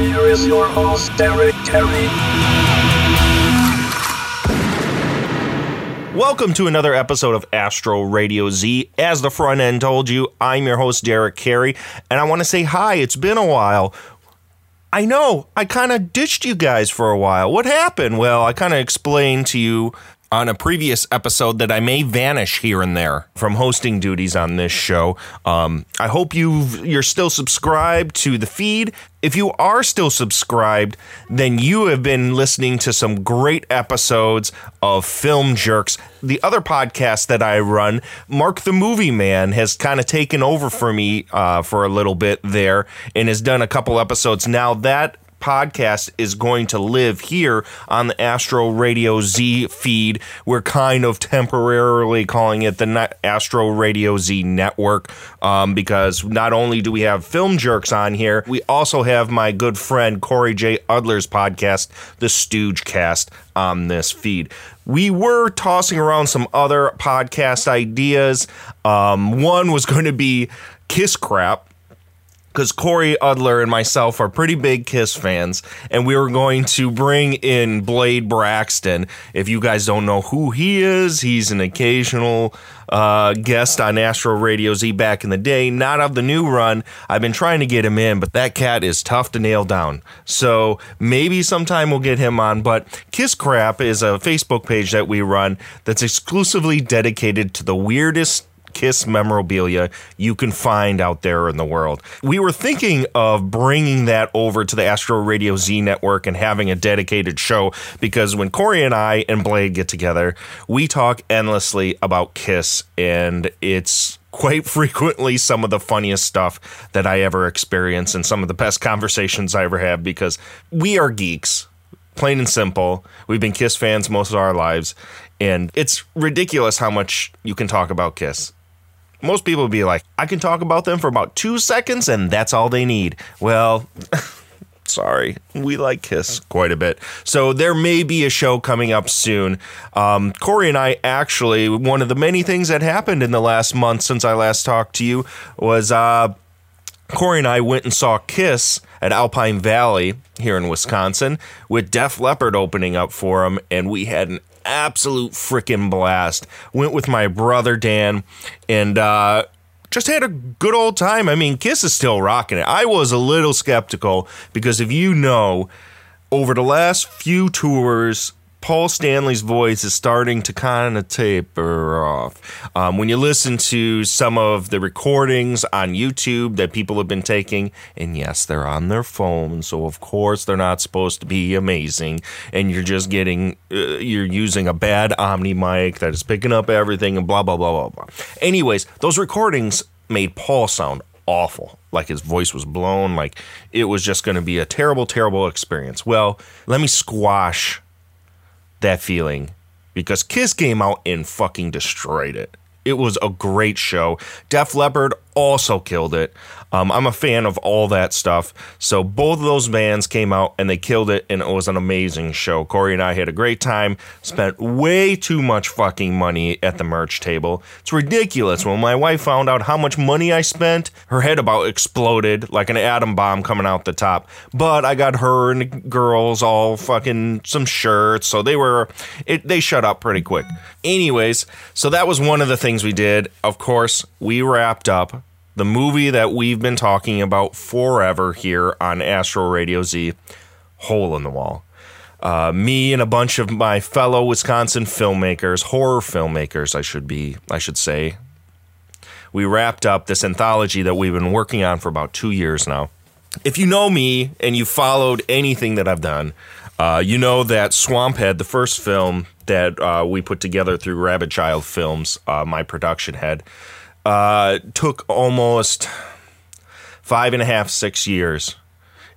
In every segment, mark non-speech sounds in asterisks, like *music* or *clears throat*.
Here is your host, Derek Carey. Welcome to another episode of Astro Radio Z. As the front end told you, I'm your host, Derek Carey, and I want to say hi. It's been a while. I know, I kind of ditched you guys for a while. What happened? Well, I kind of explained to you on a previous episode that I may vanish here and there from hosting duties on this show. Um, I hope you you're still subscribed to the feed. If you are still subscribed, then you have been listening to some great episodes of Film Jerks. The other podcast that I run, Mark the Movie Man, has kind of taken over for me uh, for a little bit there and has done a couple episodes. Now that podcast is going to live here on the Astro Radio Z feed. We're kind of temporarily calling it the Astro Radio Z network um, because not only do we have film jerks on here, we also have my good friend Corey J. Udler's podcast, The Stooge Cast, on this feed. We were tossing around some other podcast ideas. Um, one was going to be Kiss Crap because Corey Udler and myself are pretty big Kiss fans, and we were going to bring in Blade Braxton. If you guys don't know who he is, he's an occasional uh, guest on Astro Radio Z back in the day, not of the new run. I've been trying to get him in, but that cat is tough to nail down. So maybe sometime we'll get him on. But Kiss Crap is a Facebook page that we run that's exclusively dedicated to the weirdest Kiss memorabilia you can find out there in the world. We were thinking of bringing that over to the Astro Radio Z network and having a dedicated show because when Corey and I and Blade get together, we talk endlessly about Kiss, and it's quite *laughs* frequently some of the funniest stuff that I ever experience and some of the best conversations I ever have because we are geeks plain and simple. We've been Kiss fans most of our lives, and it's ridiculous how much you can talk about Kiss most people would be like, I can talk about them for about two seconds and that's all they need. Well, *laughs* sorry, we like Kiss quite a bit. So there may be a show coming up soon. Um, Corey and I actually, one of the many things that happened in the last month since I last talked to you was uh, Corey and I went and saw Kiss at Alpine Valley here in Wisconsin with Def Leppard opening up for him, and we had an absolute freaking blast. Went with my brother Dan and uh, just had a good old time. I mean, Kiss is still rocking it. I was a little skeptical because if you know, over the last few tours, Paul Stanley's voice is starting to kind of taper off. Um, when you listen to some of the recordings on YouTube that people have been taking, and yes, they're on their phone, so of course they're not supposed to be amazing, and you're just getting, uh, you're using a bad Omni mic that is picking up everything and blah, blah, blah, blah, blah. Anyways, those recordings made Paul sound awful. Like his voice was blown, like it was just going to be a terrible, terrible experience. Well, let me squash that feeling because Kiss came out and fucking destroyed it. It was a great show. Def Leppard also killed it. Um, I'm a fan of all that stuff. So both of those bands came out and they killed it, and it was an amazing show. Corey and I had a great time. Spent way too much fucking money at the merch table. It's ridiculous. When my wife found out how much money I spent, her head about exploded like an atom bomb coming out the top. But I got her and the girls all fucking some shirts, so they were it. They shut up pretty quick. Anyways, so that was one of the things we did. Of course, we wrapped up the movie that we've been talking about forever here on Astro Radio Z, Hole in the Wall. Uh, me and a bunch of my fellow Wisconsin filmmakers, horror filmmakers, I should be, I should say, we wrapped up this anthology that we've been working on for about two years now. If you know me and you followed anything that I've done, uh, you know that Swamphead, the first film that uh, we put together through Rabbit Child Films, uh, my production head, uh, took almost five and a half, six years.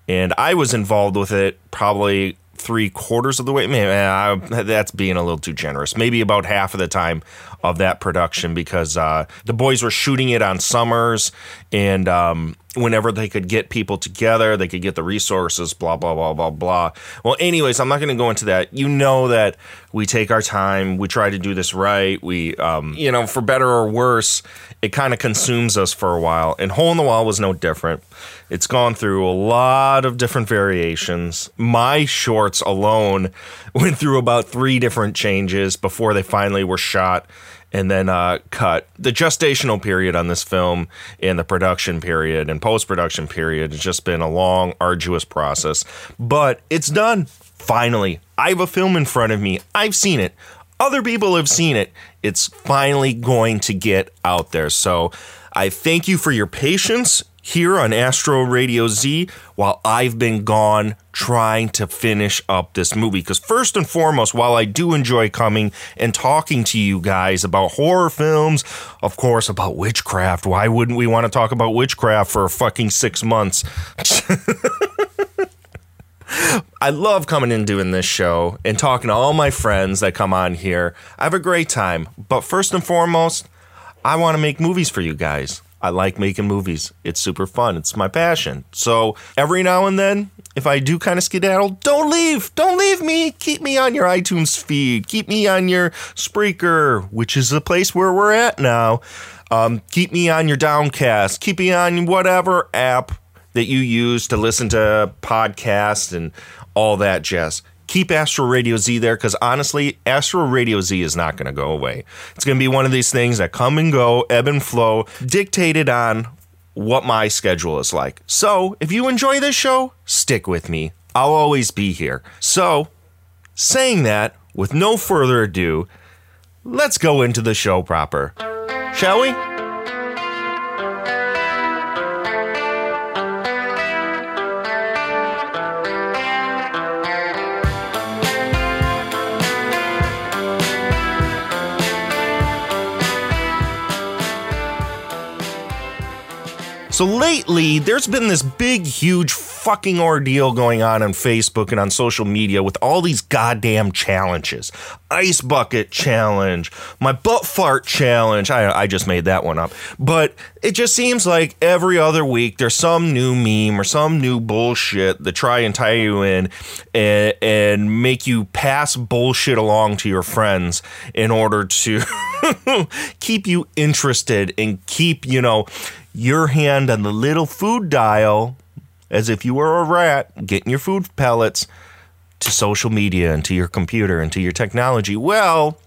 And I was involved with it probably three quarters of the way. Uh, that's being a little too generous. Maybe about half of the time of that production because uh, the boys were shooting it on summers and um, whenever they could get people together, they could get the resources, blah, blah, blah, blah, blah. Well, anyways, I'm not going to go into that. You know that we take our time, we try to do this right. We, um, you know, for better or worse, it kind of consumes us for a while. And Hole in the Wall was no different. It's gone through a lot of different variations. My shorts alone *laughs* went through about three different changes before they finally were shot and then uh, cut. The gestational period on this film and the production period and post production period has just been a long, arduous process. But it's done. Finally, I have a film in front of me. I've seen it. Other people have seen it. It's finally going to get out there. So I thank you for your patience here on Astro Radio Z while I've been gone trying to finish up this movie. Because, first and foremost, while I do enjoy coming and talking to you guys about horror films, of course, about witchcraft, why wouldn't we want to talk about witchcraft for fucking six months? *laughs* I love coming and doing this show and talking to all my friends that come on here. I have a great time. But first and foremost, I want to make movies for you guys. I like making movies. It's super fun. It's my passion. So every now and then, if I do kind of skedaddle, don't leave. Don't leave me. Keep me on your iTunes feed. Keep me on your Spreaker, which is the place where we're at now. Um, keep me on your Downcast. Keep me on whatever app that you use to listen to podcasts and all that jazz keep Astro Radio Z there because honestly, Astro Radio Z is not going to go away. It's going to be one of these things that come and go, ebb and flow, dictated on what my schedule is like. So if you enjoy this show, stick with me. I'll always be here. So, saying that, with no further ado, let's go into the show proper. Shall we? So lately, there's been this big, huge fucking ordeal going on on Facebook and on social media with all these goddamn challenges. Ice bucket challenge, my butt fart challenge. I, I just made that one up. But it just seems like every other week there's some new meme or some new bullshit that try and tie you in and, and make you pass bullshit along to your friends in order to *laughs* keep you interested and keep, you know, your hand on the little food dial as if you were a rat getting your food pellets to social media and to your computer and to your technology. Well,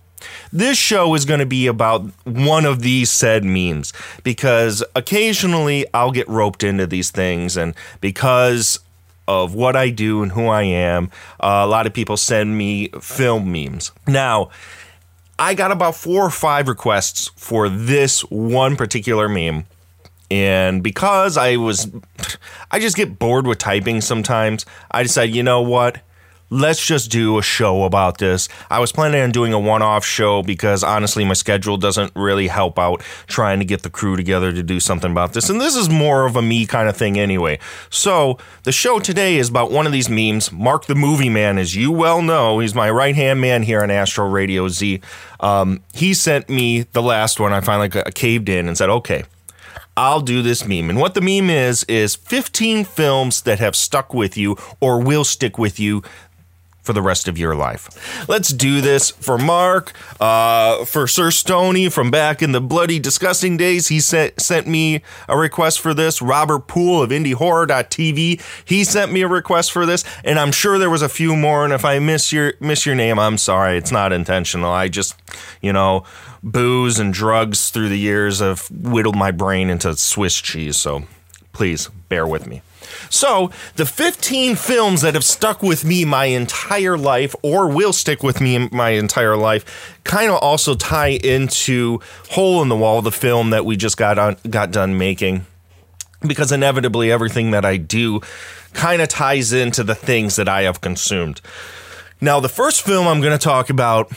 this show is going to be about one of these said memes because occasionally I'll get roped into these things, and because of what I do and who I am, uh, a lot of people send me film memes. Now, I got about four or five requests for this one particular meme and because I was, I just get bored with typing sometimes, I decided, you know what? Let's just do a show about this. I was planning on doing a one off show because honestly, my schedule doesn't really help out trying to get the crew together to do something about this. And this is more of a me kind of thing anyway. So, the show today is about one of these memes. Mark the Movie Man, as you well know, he's my right hand man here on Astro Radio Z. Um, he sent me the last one. I finally caved in and said, okay, I'll do this meme. And what the meme is, is 15 films that have stuck with you or will stick with you for the rest of your life. Let's do this for Mark, uh, for Sir Stony from back in the bloody disgusting days. He sent sent me a request for this. Robert Poole of IndieHorror.tv. He sent me a request for this, and I'm sure there was a few more. And if I miss your miss your name, I'm sorry. It's not intentional. I just, you know booze and drugs through the years have whittled my brain into Swiss cheese. So please bear with me. So, the 15 films that have stuck with me my entire life or will stick with me my entire life kind of also tie into Hole in the Wall, the film that we just got on, got done making. Because inevitably everything that I do kind of ties into the things that I have consumed. Now, the first film I'm going to talk about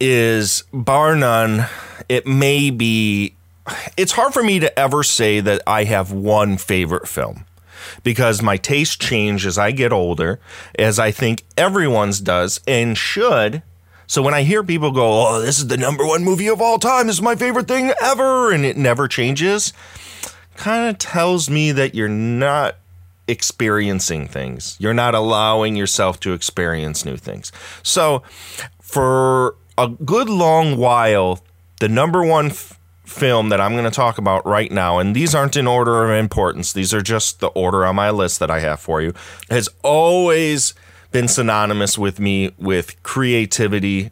is bar none, it may be. It's hard for me to ever say that I have one favorite film because my taste change as I get older, as I think everyone's does and should. So when I hear people go, "Oh, this is the number one movie of all time. This is my favorite thing ever," and it never changes, kind of tells me that you're not experiencing things. You're not allowing yourself to experience new things. So for a good long while, the number one f- film that I'm going to talk about right now, and these aren't in order of importance, these are just the order on my list that I have for you, has always been synonymous with me with creativity,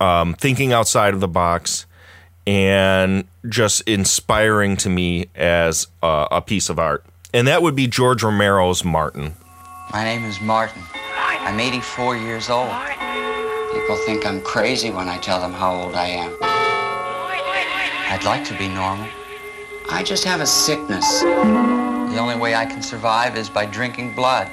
um, thinking outside of the box, and just inspiring to me as a, a piece of art. And that would be George Romero's Martin. My name is Martin. I'm 84 years old. People think I'm crazy when I tell them how old I am. I'd like to be normal. I just have a sickness. The only way I can survive is by drinking blood.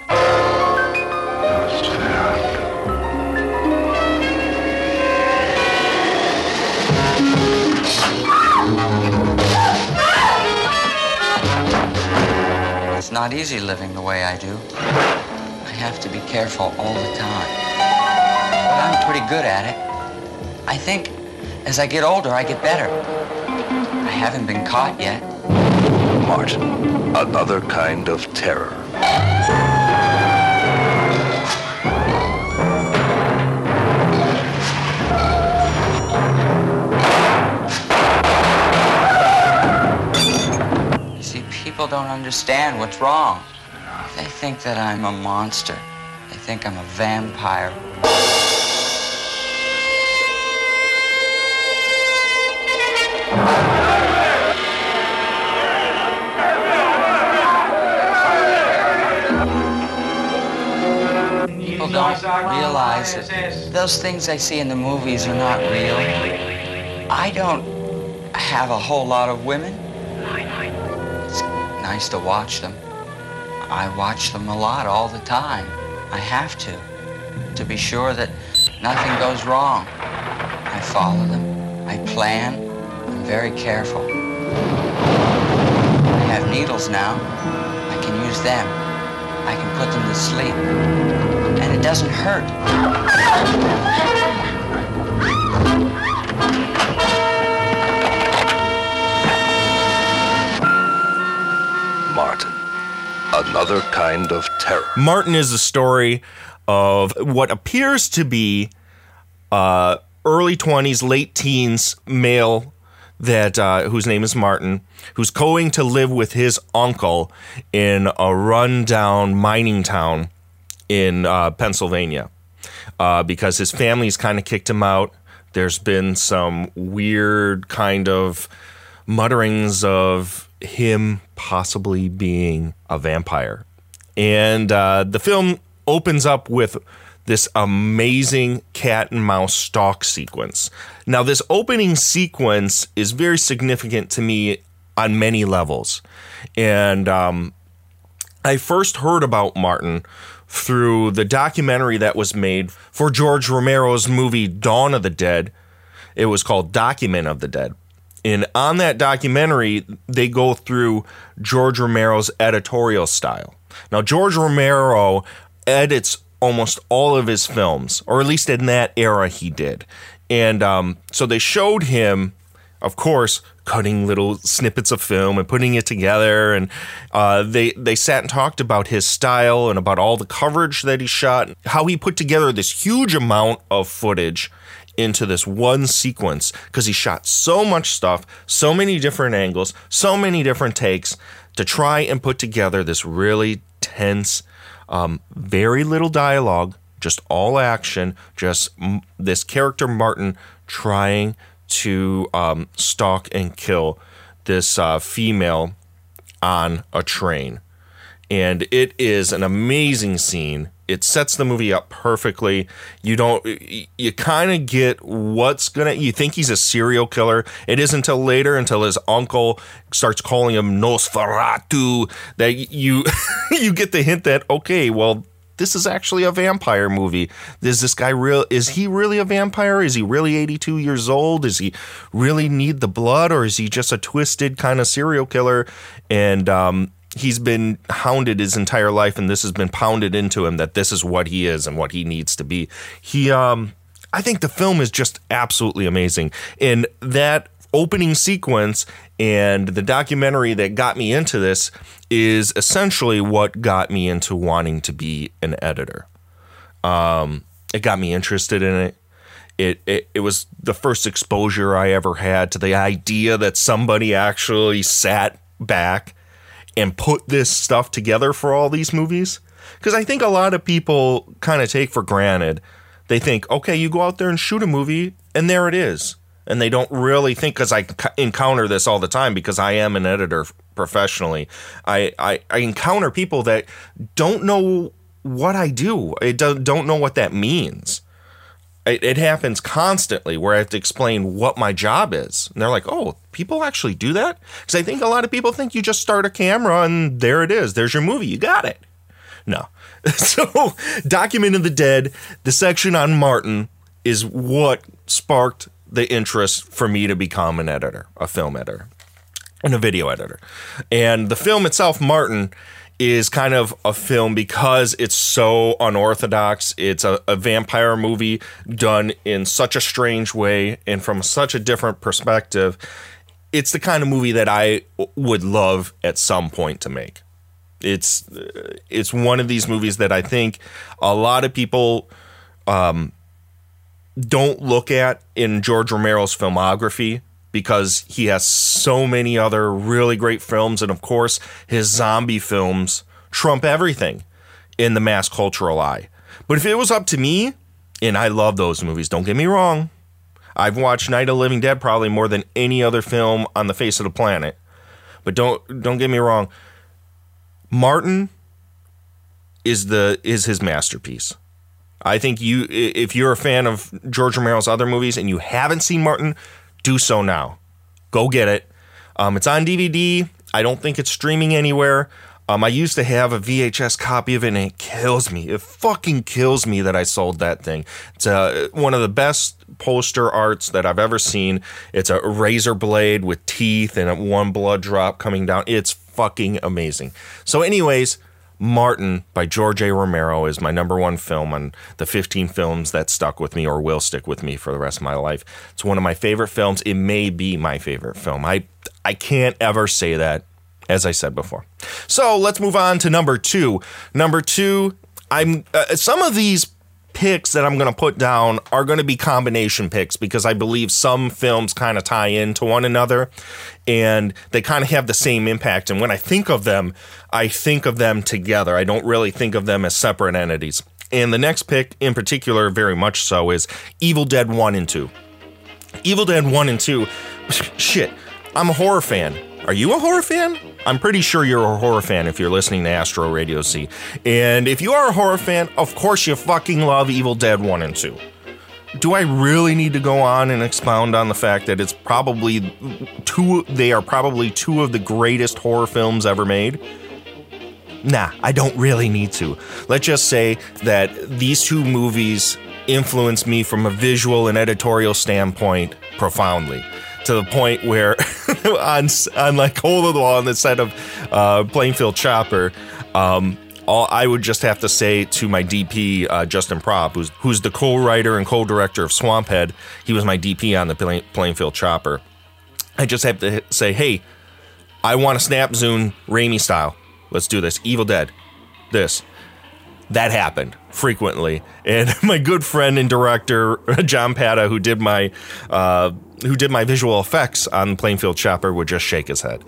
It's not easy living the way I do. I have to be careful all the time. But I'm pretty good at it. I think as I get older, I get better. Haven't been caught yet. Martin, another kind of terror. You see, people don't understand what's wrong. They think that I'm a monster. They think I'm a vampire. People don't realize that those things I see in the movies are not real. I don't have a whole lot of women. It's nice to watch them. I watch them a lot all the time. I have to, to be sure that nothing goes wrong. I follow them. I plan. I'm very careful. I have needles now. I can use them. I can put them to sleep. And it doesn't hurt. Martin, another kind of terror. Martin is a story of what appears to be uh, early 20s, late teens male that uh, whose name is Martin, who's going to live with his uncle in a rundown mining town in uh, Pennsylvania uh, because his family's kind of kicked him out. There's been some weird kind of mutterings of him possibly being a vampire. And uh, the film opens up with this amazing cat and mouse stalk sequence. Now, this opening sequence is very significant to me on many levels. And um, I first heard about Martin through the documentary that was made for George Romero's movie Dawn of the Dead. It was called Document of the Dead. And on that documentary, they go through George Romero's editorial style. Now, George Romero edits almost all of his films, or at least in that era, he did. And um, so they showed him, of course, cutting little snippets of film and putting it together. And uh, they they sat and talked about his style and about all the coverage that he shot, how he put together this huge amount of footage into this one sequence because he shot so much stuff, so many different angles, so many different takes to try and put together this really tense, um, very little dialogue, just all action, just m- this character Martin trying to um, stalk and kill this uh, female on a train. And it is an amazing scene. It sets the movie up perfectly. You don't, you kind of get what's gonna, you think he's a serial killer. It isn't until later, until his uncle starts calling him Nosferatu, that you, *laughs* you get the hint that, okay, well, this is actually a vampire movie. Is this guy real? Is he really a vampire? Is he really 82 years old? Does he really need the blood, or is he just a twisted kind of serial killer? And um, he's been hounded his entire life, and this has been pounded into him that this is what he is and what he needs to be. He, um, I think the film is just absolutely amazing. And that opening sequence and the documentary that got me into this is essentially what got me into wanting to be an editor. Um, it got me interested in it. It, it it was the first exposure I ever had to the idea that somebody actually sat back and put this stuff together for all these movies. Because I think a lot of people kind of take for granted. They think, okay, you go out there and shoot a movie, and there it is. And they don't really think, because I encounter this all the time because I am an editor professionally. I, I, I encounter people that don't know what I do, it do, don't know what that means it, it happens constantly where I have to explain what my job is. And they're like, oh, people actually do that? Because I think a lot of people think you just start a camera and there it is. There's your movie. You got it. No. *laughs* so, Document of the Dead, the section on Martin, is what sparked the interest for me to become an editor, a film editor, and a video editor. And the film itself, Martin, is kind of a film because it's so unorthodox. It's a, a, vampire movie done in such a strange way and from such a different perspective. It's the kind of movie that I would love at some point to make. It's it's one of these movies that I think a lot of people um, don't look at in George Romero's filmography because he has so many other really great films. And of course, his zombie films trump everything in the mass cultural eye. But if it was up to me, and I love those movies, don't get me wrong. I've watched Night of Living Dead probably more than any other film on the face of the planet. But don't don't get me wrong. Martin is the is his masterpiece. I think you if you're a fan of George Romero's other movies and you haven't seen Martin, do so now. Go get it. Um, it's on DVD. I don't think it's streaming anywhere. Um, I used to have a VHS copy of it, and it kills me. It fucking kills me that I sold that thing. It's uh, one of the best poster arts that I've ever seen. It's a razor blade with teeth and one blood drop coming down. It's fucking amazing. So, anyways, Martin by George A. Romero is my number one film on the 15 films that stuck with me or will stick with me for the rest of my life. It's one of my favorite films. It may be my favorite film. I I can't ever say that as I said before. So, let's move on to number 2. Number 2, I'm uh, some of these picks that I'm going to put down are going to be combination picks because I believe some films kind of tie into one another and they kind of have the same impact. And when I think of them, I think of them together. I don't really think of them as separate entities. And the next pick in particular, very much so, is Evil Dead 1 and 2. Evil Dead 1 and 2, *laughs* shit, I'm a horror fan. Are you a horror fan? I'm pretty sure you're a horror fan if you're listening to Astro Radio Z. And if you are a horror fan, of course you fucking love Evil Dead 1 and 2. Do I really need to go on and expound on the fact that it's probably two they are probably two of the greatest horror films ever made? Nah, I don't really need to. Let's just say that these two movies influenced me from a visual and editorial standpoint profoundly to the point where *laughs* *laughs* on on like hole of the wall on the set of uh, Plainfield Chopper, um, all I would just have to say to my DP uh, Justin Prop, who's who's the co-writer and co-director of Swamphead, he was my DP on the Plain, Plainfield Chopper. I just have to say, hey, I want a snap zoom Raimi style. Let's do this. Evil Dead, this. That happened frequently, and *laughs* my good friend and director *laughs* John Pata, who did my uh, who did my visual effects on Plainfield Chopper would just shake his head. *laughs*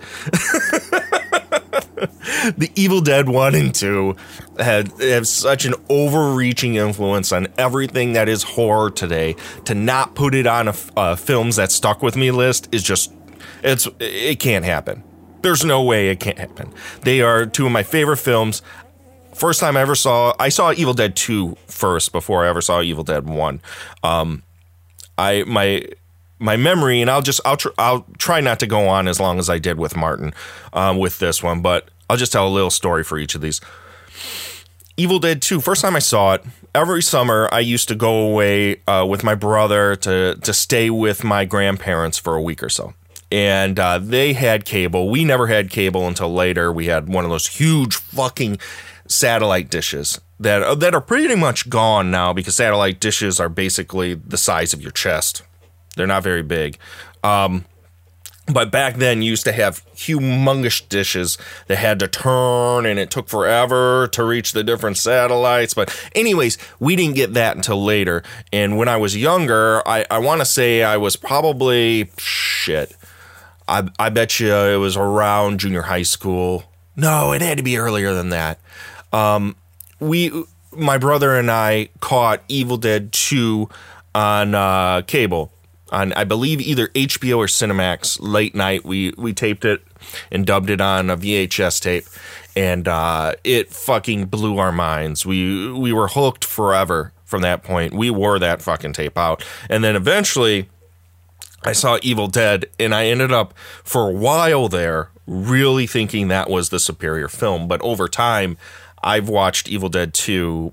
the Evil Dead 1 and 2 had have such an overreaching influence on everything that is horror today. To not put it on a, films that stuck with me list is just it's it can't happen. There's no way it can't happen. They are two of my favorite films. First time I ever saw I saw Evil Dead 2 first before I ever saw Evil Dead 1. Um I my my memory, and I'll just I'll tr- I'll try not to go on as long as I did with Martin um, with this one, but I'll just tell a little story for each of these. Evil Dead 2, first time I saw it, every summer I used to go away uh, with my brother to to stay with my grandparents for a week or so. and uh, they had cable. We never had cable until later. We had one of those huge fucking satellite dishes that uh, that are pretty much gone now because satellite dishes are basically the size of your chest. They're not very big. Um, but back then, you used to have humongous dishes that had to turn, and it took forever to reach the different satellites. But, anyways, we didn't get that until later. And when I was younger, I, I want to say I was probably shit. I, I bet you it was around junior high school. No, it had to be earlier than that. Um, we, my brother and I, caught Evil Dead Two on uh, cable on I believe either HBO or Cinemax late night. We we taped it and dubbed it on a VHS tape, and uh, it fucking blew our minds. We we were hooked forever from that point. We wore that fucking tape out, and then eventually. I saw Evil Dead, and I ended up for a while there really thinking that was the superior film. But over time, I've watched Evil Dead 2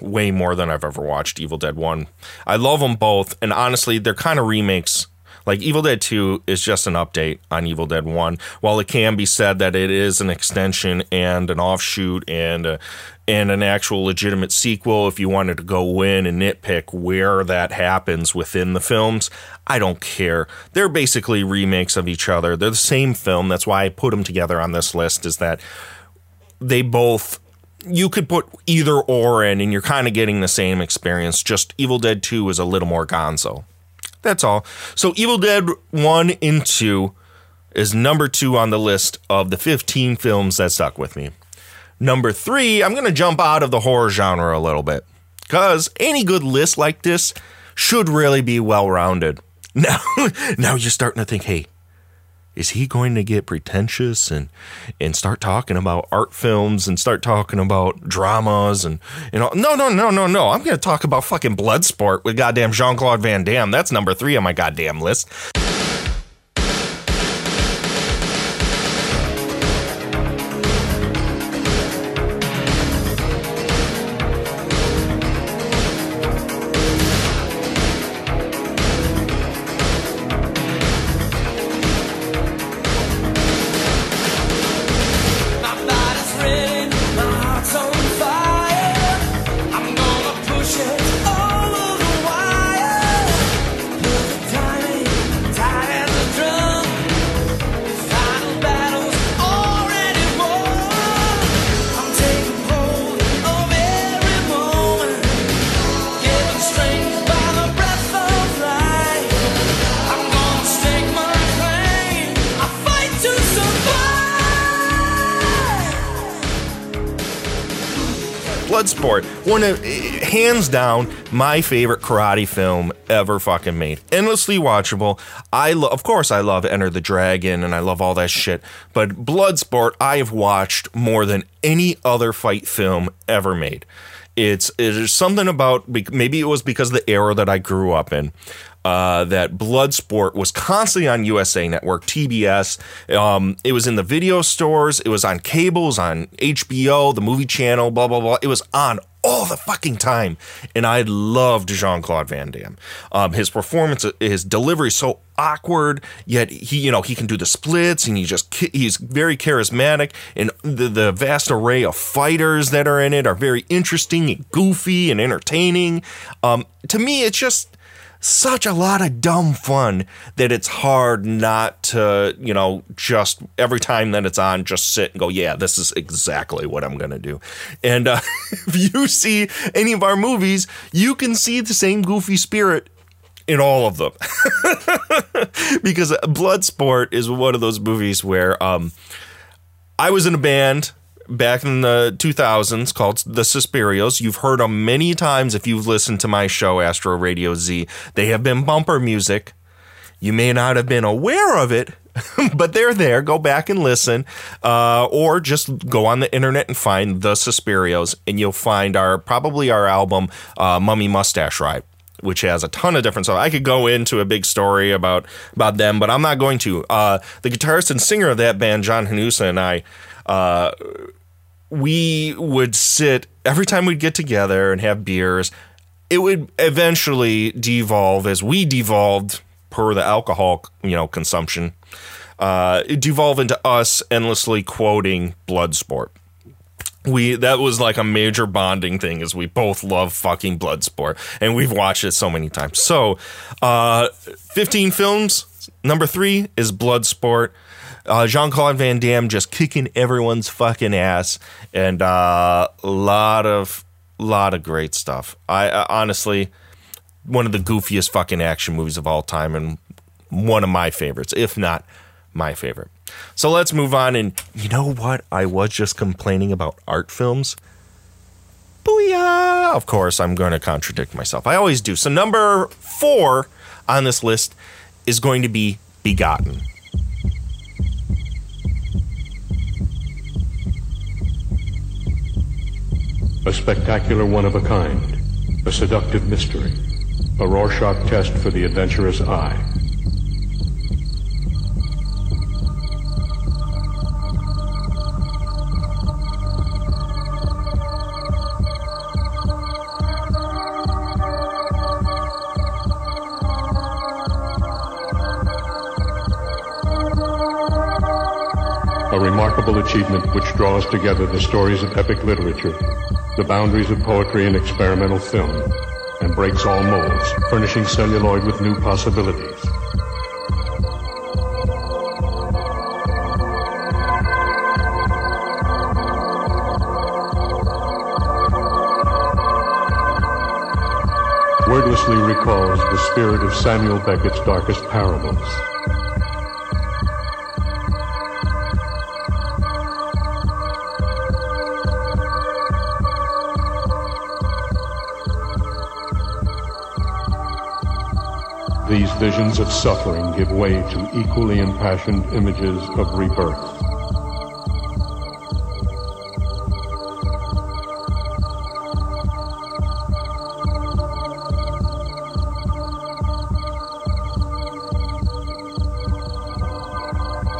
way more than I've ever watched Evil Dead 1. I love them both, and honestly, they're kind of remakes. Like Evil Dead 2 is just an update on Evil Dead 1. While it can be said that it is an extension and an offshoot and a, and an actual legitimate sequel, if you wanted to go in and nitpick where that happens within the films, I don't care. They're basically remakes of each other. They're the same film. That's why I put them together on this list. Is that they both you could put either or in and you're kind of getting the same experience. Just Evil Dead 2 is a little more gonzo. That's all. So Evil Dead 1 and 2 is number 2 on the list of the 15 films that stuck with me. Number 3, I'm going to jump out of the horror genre a little bit cuz any good list like this should really be well-rounded. *laughs* Now now you're starting to think, "Hey, is he going to get pretentious and and start talking about art films and start talking about dramas and you know no no no no no. I'm going to talk about fucking Bloodsport with goddamn Jean-Claude Van Damme. That's number 3 on my goddamn list hands down my favorite karate film ever fucking made. Endlessly watchable. I lo- of course I love Enter the Dragon and I love all that shit, but Bloodsport I have watched more than any other fight film ever made. It's there's something about maybe it was because of the era that I grew up in. Uh, that Bloodsport was constantly on USA Network, TBS. Um, it was in the video stores. It was on cables, on HBO, the movie channel, blah blah blah. It was on all the fucking time, and I loved Jean Claude Van Damme. Um, his performance, his delivery, so awkward. Yet he, you know, he can do the splits, and he just he's very charismatic. And the the vast array of fighters that are in it are very interesting, and goofy, and entertaining. Um, to me, it's just such a lot of dumb fun that it's hard not to, you know, just every time that it's on, just sit and go, yeah, this is exactly what I'm going to do. And uh, *laughs* if you see any of our movies, you can see the same goofy spirit in all of them. *laughs* because Bloodsport is one of those movies where um, I was in a band back in the 2000s called the Suspirios. You've heard them many times if you've listened to my show, Astro Radio Z. They have been bumper music. You may not have been aware of it, *laughs* but they're there. Go back and listen, uh, or just go on the internet and find the Suspirios, and you'll find our probably our album uh, "Mummy Mustache Ride." Which has a ton of different stuff. I could go into a big story about about them, but I'm not going to. Uh, the guitarist and singer of that band, John Hanusa, and I, uh, we would sit every time we'd get together and have beers. It would eventually devolve as we devolved per the alcohol, you know, consumption, uh, devolve into us endlessly quoting Bloodsport. We that was like a major bonding thing, as we both love fucking Bloodsport, and we've watched it so many times. So, uh, fifteen films. Number three is Bloodsport. Uh, Jean Claude Van Damme just kicking everyone's fucking ass, and uh, a lot of lot of great stuff. I uh, honestly one of the goofiest fucking action movies of all time, and one of my favorites, if not my favorite. So let's move on. And you know what? I was just complaining about art films. Booyah! Of course, I'm going to contradict myself. I always do. So, number four on this list is going to be Begotten. A spectacular one of a kind, a seductive mystery, a Rorschach test for the adventurous eye. A remarkable achievement which draws together the stories of epic literature, the boundaries of poetry and experimental film, and breaks all molds, furnishing celluloid with new possibilities. Wordlessly recalls the spirit of Samuel Beckett's darkest parables. Visions of suffering give way to equally impassioned images of rebirth.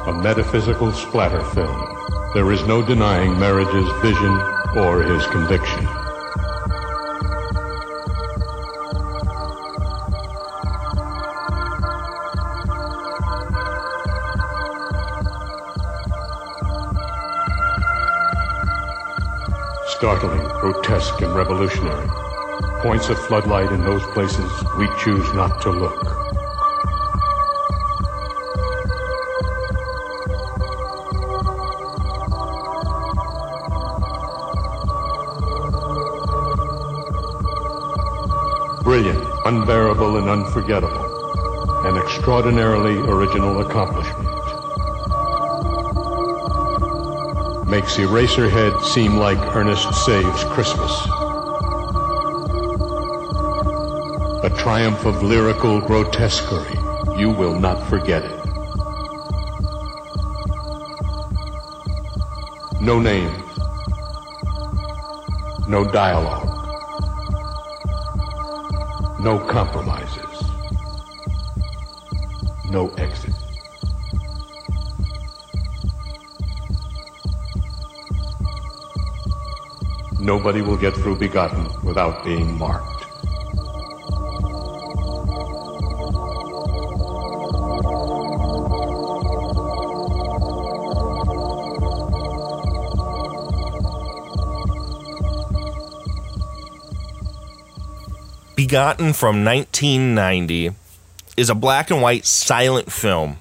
A metaphysical splatter film. There is no denying Merhige's vision or his conviction. Startling, grotesque, and revolutionary. Points of floodlight in those places we choose not to look. Brilliant, unbearable, and unforgettable. An extraordinarily original accomplishment. Makes Eraserhead seem like Ernest Saves Christmas. A triumph of lyrical grotesquerie. You will not forget it. No names. No dialogue. No compromises. Nobody will get through Begotten without being marked. Begotten from 1990 is a black and white silent film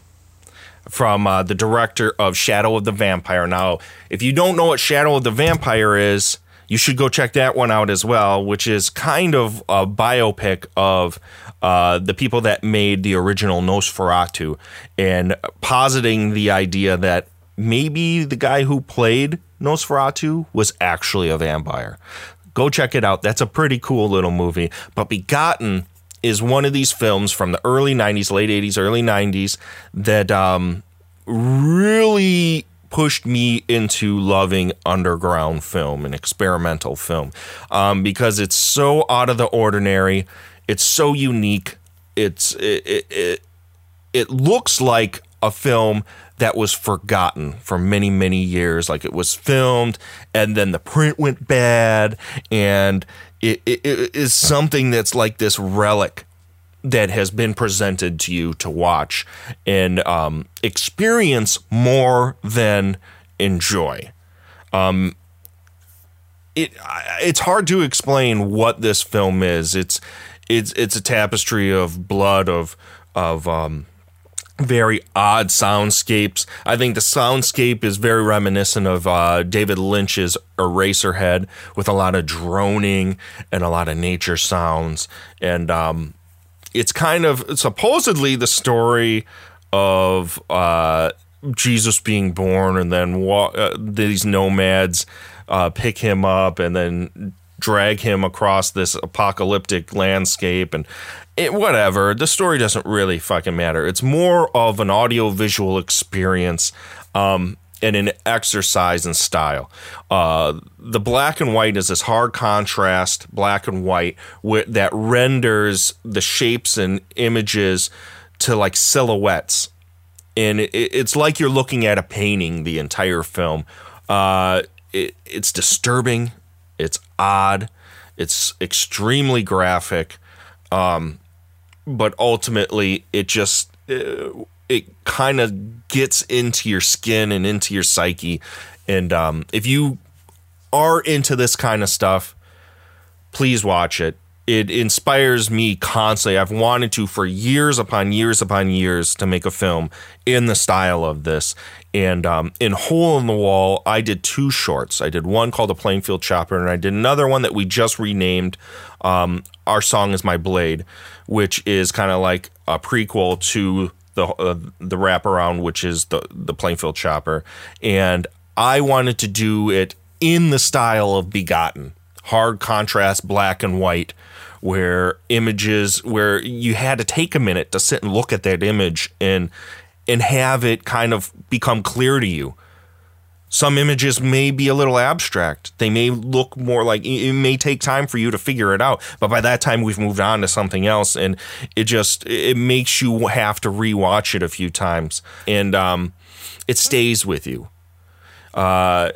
from uh, the director of Shadow of the Vampire. Now, if you don't know what Shadow of the Vampire is, you should go check that one out as well, which is kind of a biopic of uh, the people that made the original Nosferatu and positing the idea that maybe the guy who played Nosferatu was actually a vampire. Go check it out. That's a pretty cool little movie. But Begotten is one of these films from the early 90s, late 80s, early 90s that um, really pushed me into loving underground film and experimental film um, because it's so out of the ordinary. It's so unique. It's it, it, it, it looks like a film that was forgotten for many many years like it was filmed and then the print went bad and it, it, it is something that's like this relic that has been presented to you to watch and um, experience more than enjoy. Um, it it's hard to explain what this film is. It's it's it's a tapestry of blood of of um, very odd soundscapes. I think the soundscape is very reminiscent of uh, David Lynch's Eraserhead, with a lot of droning and a lot of nature sounds, and um, it's kind of supposedly the story of uh, Jesus being born, and then uh, these nomads uh, pick him up, and then drag him across this apocalyptic landscape and it, whatever. The story doesn't really fucking matter. It's more of an audio visual experience. Um, and an exercise in style uh, the black and white is this hard contrast black and white that renders the shapes and images to like silhouettes and it, it's like you're looking at a painting the entire film uh, it, it's disturbing it's odd. It's extremely graphic. Um, but ultimately, it just uh, it kind of gets into your skin and into your psyche. And um, if you are into this kind of stuff, please watch it. It inspires me constantly. I've wanted to for years upon years upon years to make a film in the style of this. And um, in Hole in the Wall, I did two shorts. I did one called The Plainfield Chopper, and I did another one that we just renamed um, Our Song is My Blade, which is kind of like a prequel to the uh, the wraparound, which is the the Plainfield Chopper. And I wanted to do it in the style of Begotten, hard contrast, black and white, where images where you had to take a minute to sit and look at that image and and have it kind of become clear to you. Some images may be a little abstract. They may look more like it may take time for you to figure it out. But by that time, we've moved on to something else, and it just it makes you have to rewatch it a few times, and um, it stays with you. Uh,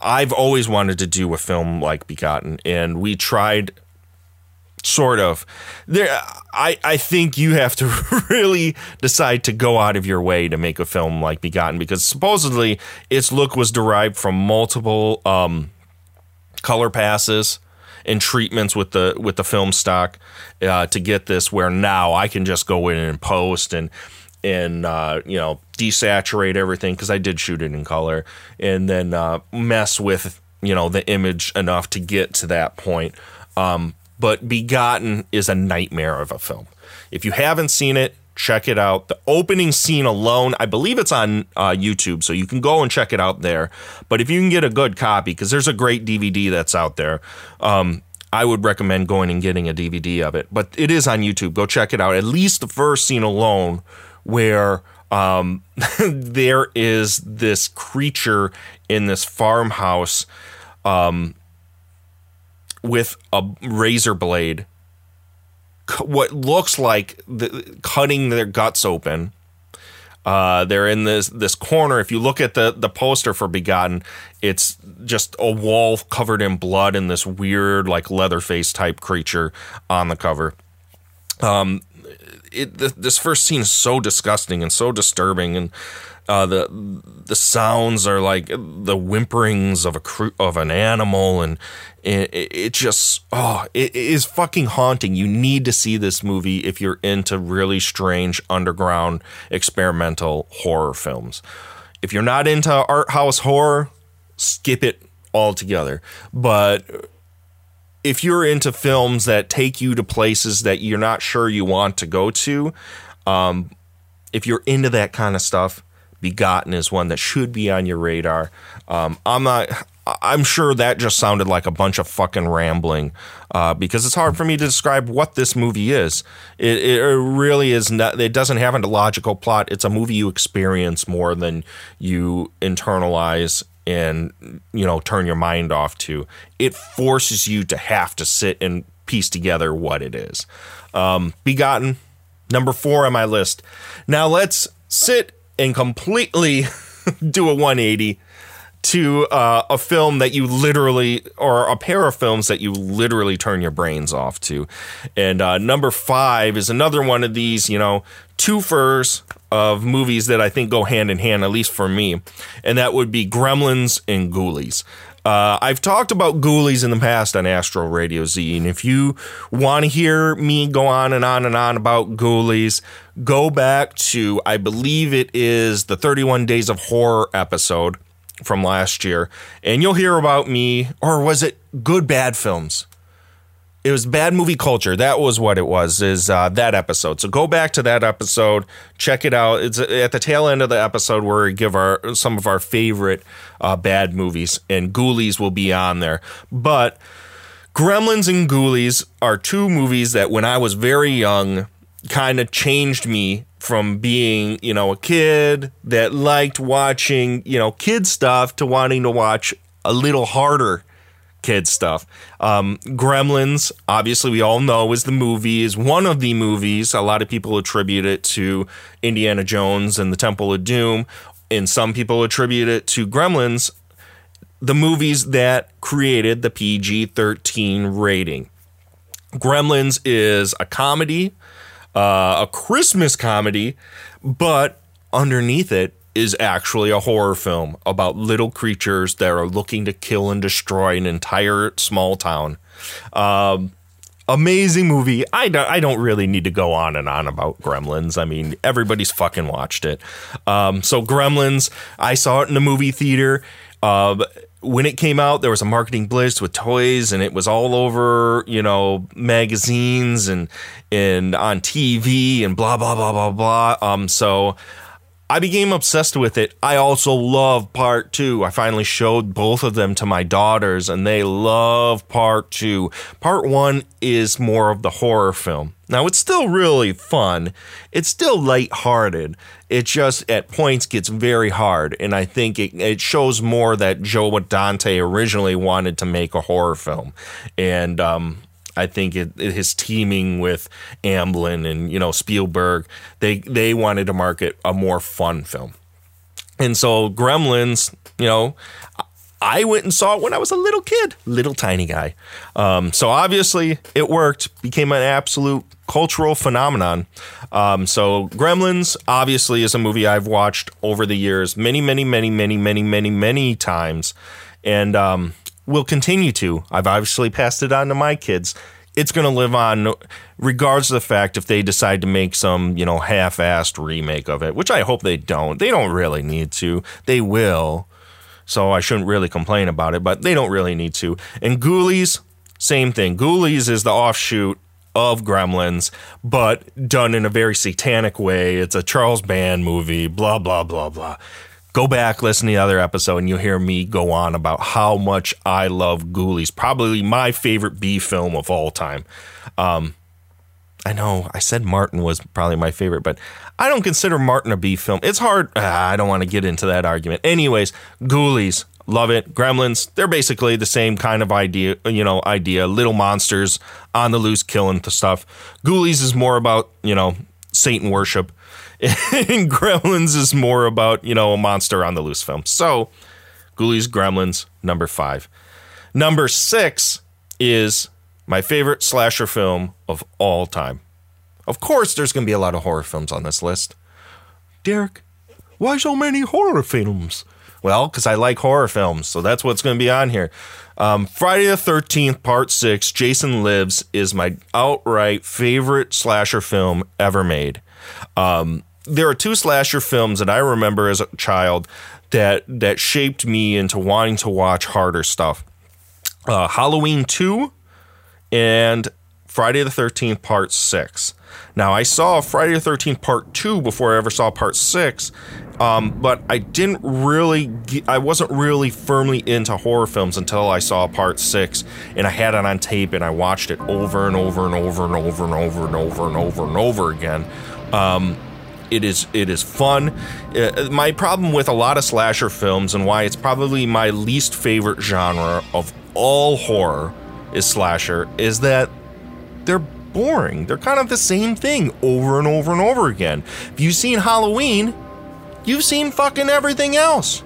I've always wanted to do a film like Begotten, and we tried sort of. There i i think you have to *laughs* really decide to go out of your way to make a film like begotten because supposedly its look was derived from multiple um color passes and treatments with the with the film stock uh, to get this where now i can just go in and post and and uh, you know desaturate everything because i did shoot it in color and then uh, mess with you know the image enough to get to that point. Um, but Begotten is a nightmare of a film. If you haven't seen it, check it out. The opening scene alone, I believe it's on uh, YouTube, so you can go and check it out there. But if you can get a good copy, because there's a great DVD that's out there, um, I would recommend going and getting a DVD of it. But it is on YouTube. Go check it out. At least the first scene alone, where um, *laughs* there is this creature in this farmhouse. Um, with a razor blade, what looks like the, cutting their guts open. Uh, they're in this this corner. If you look at the the poster for Begotten, it's just a wall covered in blood and this weird like Leatherface type creature on the cover. Um, it this first scene is so disgusting and so disturbing, and uh, the the sounds are like the whimperings of a cru- of an animal, and it, it just oh, it is fucking haunting. You need to see this movie if you're into really strange underground experimental horror films. If you're not into art house horror, skip it altogether. But if you're into films that take you to places that you're not sure you want to go to, um, if you're into that kind of stuff, Begotten is one that should be on your radar. Um, I'm not. I'm sure that just sounded like a bunch of fucking rambling uh, because it's hard for me to describe what this movie is. It, it really is not. It doesn't have a logical plot. It's a movie you experience more than you internalize and you know turn your mind off to. It forces you to have to sit and piece together what it is. Um, Begotten, number four on my list. Now let's sit and completely *laughs* do a 180 to uh, a film that you literally, or a pair of films that you literally turn your brains off to. And uh, number five is another one of these, you know, twofers of movies that I think go hand in hand, at least for me. And that would be Gremlins and Ghoulies. Uh, I've talked about Ghoulies in the past on Astro Radio Z, and if you want to hear me go on and on and on about Ghoulies, go back to I believe it is the 31 Days of Horror episode from last year, and you'll hear about me, or was it Good Bad Films? It was bad movie culture. That was what it was. Is uh, that episode? So go back to that episode, check it out. It's at the tail end of the episode where we give our some of our favorite uh, bad movies, and Ghoulies will be on there. But Gremlins and Ghoulies are two movies that when I was very young kind of changed me from being, you know, a kid that liked watching, you know, kid stuff to wanting to watch a little harder kid stuff. Um, Gremlins, obviously, we all know is the movie, is one of the movies. A lot of people attribute it to Indiana Jones and the Temple of Doom, and some people attribute it to Gremlins, the movies that created the PG 13 rating. Gremlins is a comedy, uh, a Christmas comedy, but underneath it is actually a horror film about little creatures that are looking to kill and destroy an entire small town. Um, amazing movie. I don't, I don't really need to go on and on about Gremlins. I mean, everybody's fucking watched it. Um, so Gremlins, I saw it in the movie theater. Uh, when it came out, there was a marketing blitz with toys, and it was all over, you know, magazines and and on TV and blah blah blah blah blah. Um, so I became obsessed with it. I also love part two. I finally showed both of them to my daughters, and they love part two. Part one is more of the horror film. Now, it's still really fun. It's still lighthearted. It just at points gets very hard, and I think it, it shows more that Joe Dante originally wanted to make a horror film, and um, I think it, it, his teaming with Amblin and you know Spielberg, they they wanted to market a more fun film, and so Gremlins, you know, I went and saw it when I was a little kid, little tiny guy. Um, so obviously it worked, became an absolute cultural phenomenon. Um, so Gremlins obviously is a movie I've watched over the years, many, many, many, many, many, many, many times, and um, will continue to. I've obviously passed it on to my kids. It's going to live on, regardless of the fact if they decide to make some, you know, half-assed remake of it, which I hope they don't. They don't really need to. They will so I shouldn't really complain about it, but they don't really need to. And Ghoulies, same thing. Ghoulies is the offshoot of Gremlins, but done in a very satanic way. It's a Charles Band movie, blah, blah, blah, blah. Go back, listen to the other episode, and you'll hear me go on about how much I love Ghoulies. Probably my favorite B film of all time. Um, I know I said Martin was probably my favorite, but I don't consider Martin a B film. It's hard. Ah, I don't want to get into that argument. Anyways, Ghoulies, love it. Gremlins, they're basically the same kind of idea, you know, idea. Little monsters on the loose killing the stuff. Ghoulies is more about, you know, Satan worship. *laughs* and Gremlins is more about, you know, a monster on the loose film. So, Ghoulies, Gremlins, number five. Number six is my favorite slasher film of all time. Of course, there's going to be a lot of horror films on this list. Derek, why so many horror films? Well, because I like horror films, so that's what's going to be on here. Um, Friday the 13th, Part 6, Jason Lives, is my outright favorite slasher film ever made. Um, there are two slasher films that I remember as a child that that shaped me into wanting to watch harder stuff. Uh, Halloween 2 and Friday the 13th, Part 6. Now, I saw Friday the 13th, Part 2 before I ever saw Part 6, um, but I didn't really, get, I wasn't really firmly into horror films until I saw Part 6, and I had it on tape and I watched it over and over and over and over and over and over and over and over and over again. Um, it is it is fun. Uh, my problem with a lot of slasher films and why it's probably my least favorite genre of all horror is slasher is that they're boring. They're kind of the same thing over and over and over again. If you've seen Halloween, you've seen fucking everything else.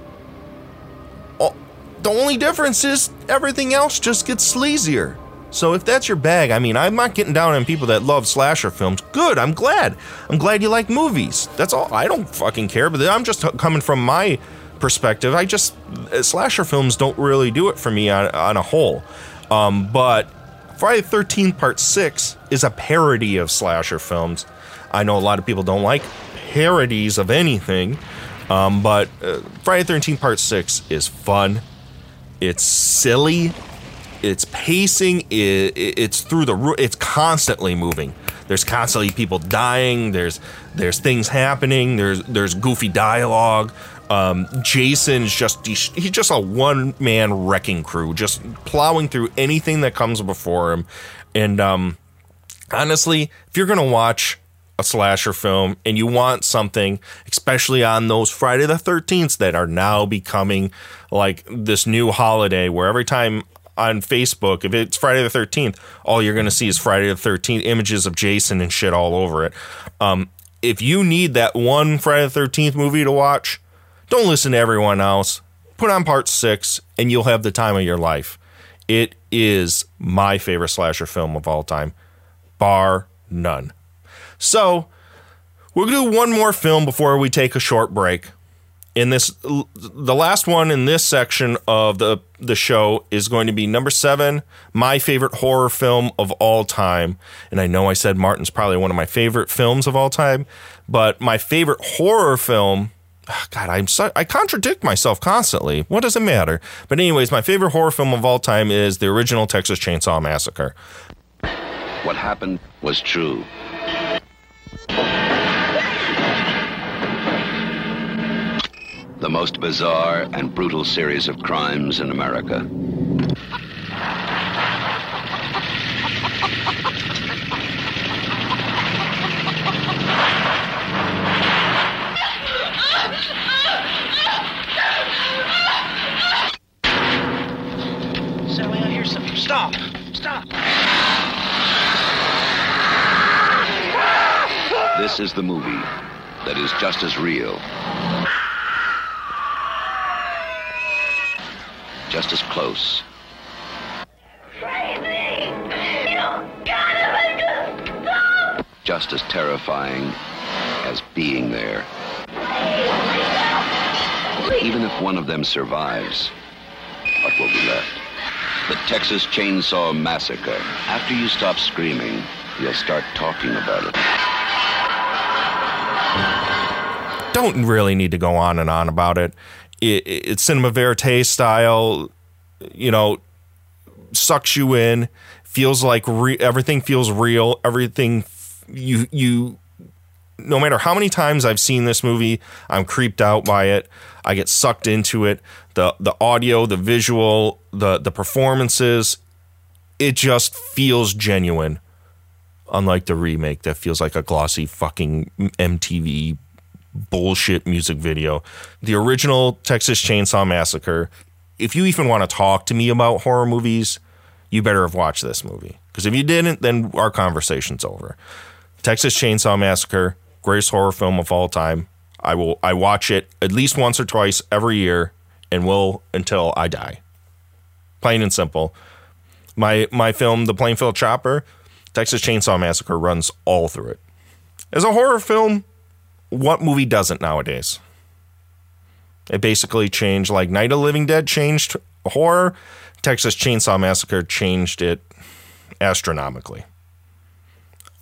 the only difference is everything else just gets sleazier. So if that's your bag, I mean, I'm not getting down on people that love slasher films. Good, I'm glad. I'm glad you like movies. That's all. I don't fucking care, but I'm just coming from my perspective. I just uh, slasher films don't really do it for me on, on a whole. Um, but Friday the 13th Part 6 is a parody of slasher films. I know a lot of people don't like parodies of anything, um, but uh, Friday the 13th Part 6 is fun. It's silly. It's pacing. It, it's through the. It's constantly moving. There's constantly people dying. There's there's things happening. There's there's goofy dialogue. Um, Jason's just he's, he's just a one man wrecking crew, just plowing through anything that comes before him. And um, honestly, if you're gonna watch a slasher film and you want something, especially on those Friday the 13th that are now becoming like this new holiday where every time on Facebook, if it's Friday the 13th, all you're going to see is Friday the 13th images of Jason and shit all over it. Um, if you need that one Friday the 13th movie to watch, don't listen to everyone else. Put on part six and you'll have the time of your life. It is my favorite slasher film of all time, bar none. So, we'll do one more film before we take a short break. In this, the last one in this section of the the show is going to be number seven, my favorite horror film of all time. And I know I said Martin's probably one of my favorite films of all time, but my favorite horror film. ah, God, I'm so, I contradict myself constantly. What does it matter? But anyways, my favorite horror film of all time is the original Texas Chainsaw Massacre. What happened was true. The most bizarre and brutal series of crimes in America. Sally, I hear something. Stop! Stop! This is the movie that is just as real. Just as close. Crazy! You gotta make stop! Just as terrifying as being there. Even if one of them survives, what will be left? The Texas Chainsaw Massacre. After you stop screaming, you'll start talking about it. don't really need to go on and on about it. It it's cinema verite style, you know, sucks you in. Feels like re- everything feels real. Everything f- you you. No matter how many times I've seen this movie, I'm creeped out by it. I get sucked into it. the The audio, the visual, the the performances, it just feels genuine. Unlike the remake that feels like a glossy fucking MTV bullshit music video. The original Texas Chainsaw Massacre. If you even want to talk to me about horror movies, you better have watched this movie. Because if you didn't, then our conversation's over. Texas Chainsaw Massacre, greatest horror film of all time. I will I watch it at least once or twice every year and will until I die. Plain and simple. My my film, The Plainfield Chopper, Texas Chainsaw Massacre runs all through it. As a horror film, what movie doesn't nowadays? It basically changed like Night of Living Dead changed horror, Texas Chainsaw Massacre changed it astronomically.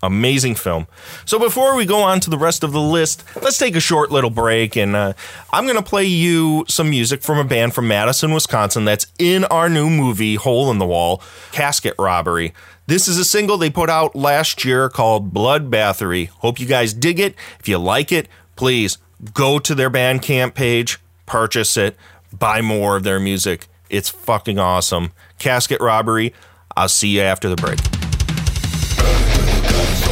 Amazing film. So before we go on to the rest of the list, let's take a short little break, and uh, I'm going to play you some music from a band from Madison, Wisconsin that's in our new movie, Hole in the Wall Casket Robbery. This is a single they put out last year called Blood Bathory. Hope you guys dig it. If you like it, please go to their Bandcamp page, purchase it, buy more of their music. It's fucking awesome. Casket Robbery. I'll see you after the break. Amazing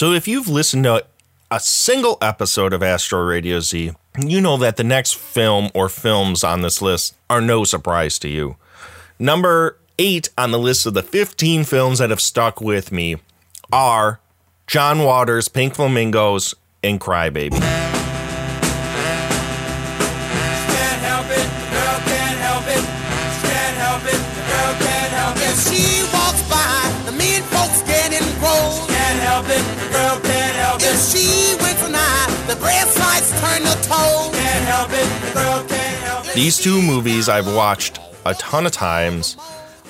So if you've listened to a single episode of Astro Radio Z, you know that the next film or films on this list are no surprise to you. Number eight on the list of the 15 films that have stuck with me are John Waters, Pink Flamingos, and Crybaby. She for nine, the breast lights turn. Can't help it, the girl can't help it. These two movies I've watched a ton of times.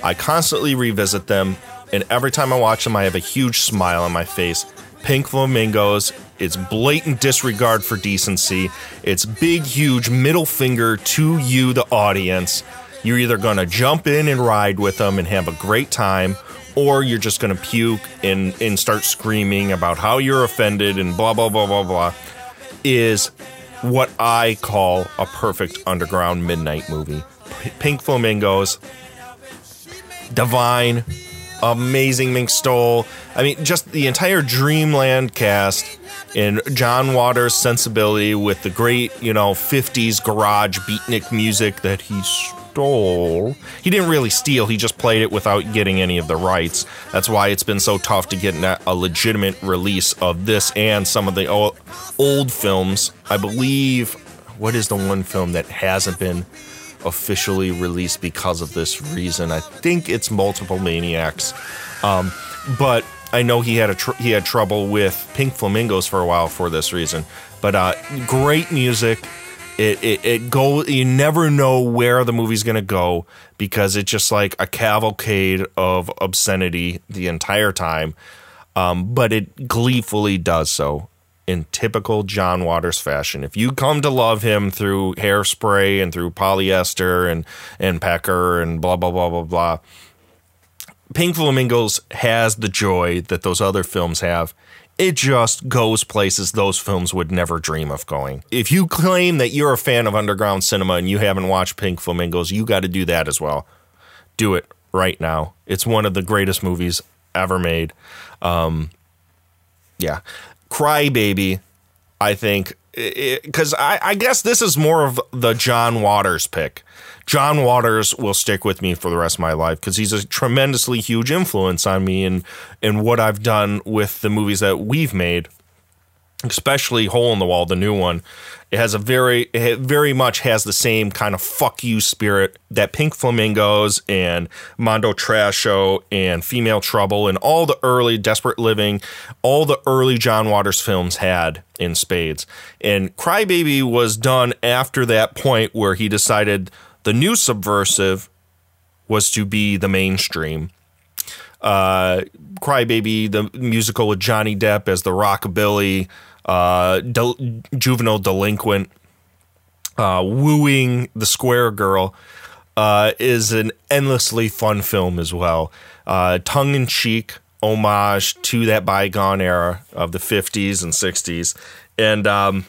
I constantly revisit them, and every time I watch them, I have a huge smile on my face. Pink Flamingos, it's blatant disregard for decency. It's big, huge middle finger to you, the audience. You're either going to jump in and ride with them and have a great time, or you're just going to puke and, and start screaming about how you're offended and blah, blah, blah, blah, blah. Is what I call a perfect underground midnight movie. Pink Flamingos, Divine, amazing Mink Stole. I mean, just the entire Dreamland cast and John Waters' sensibility with the great, you know, 50s garage beatnik music that he stole. He didn't really steal, he just played it without getting any of the rights. That's why it's been so tough to get a legitimate release of this and some of the old films. I believe, what is the one film that hasn't been officially released because of this reason. I think it's Multiple Maniacs, um, but I know he had a tr- he had trouble with Pink Flamingos for a while for this reason. But uh, great music. It, it it go you never know where the movie's gonna go because it's just like a cavalcade of obscenity the entire time, um, but it gleefully does so in typical John Waters fashion. If you come to love him through hairspray and through polyester and and Pecker and blah blah blah blah blah, Pink Flamingos has the joy that those other films have. It just goes places those films would never dream of going. If you claim that you're a fan of underground cinema and you haven't watched Pink Flamingos, you got to do that as well. Do it right now. It's one of the greatest movies ever made. Um, yeah. Crybaby, I think, because I, I guess this is more of the John Waters pick. John Waters will stick with me for the rest of my life because he's a tremendously huge influence on me and and what I've done with the movies that we've made, especially Hole in the Wall, the new one. It has a very, it very much has the same kind of fuck you spirit that Pink Flamingos and Mondo Trasho and Female Trouble and all the early Desperate Living, all the early John Waters films had in spades. And Crybaby was done after that point where he decided the new subversive was to be the mainstream uh, Crybaby, the musical with Johnny Depp as the rockabilly uh, del- juvenile delinquent, uh, wooing the square girl, uh, is an endlessly fun film as well. Uh, Tongue in cheek homage to that bygone era of the 50s and 60s. And um,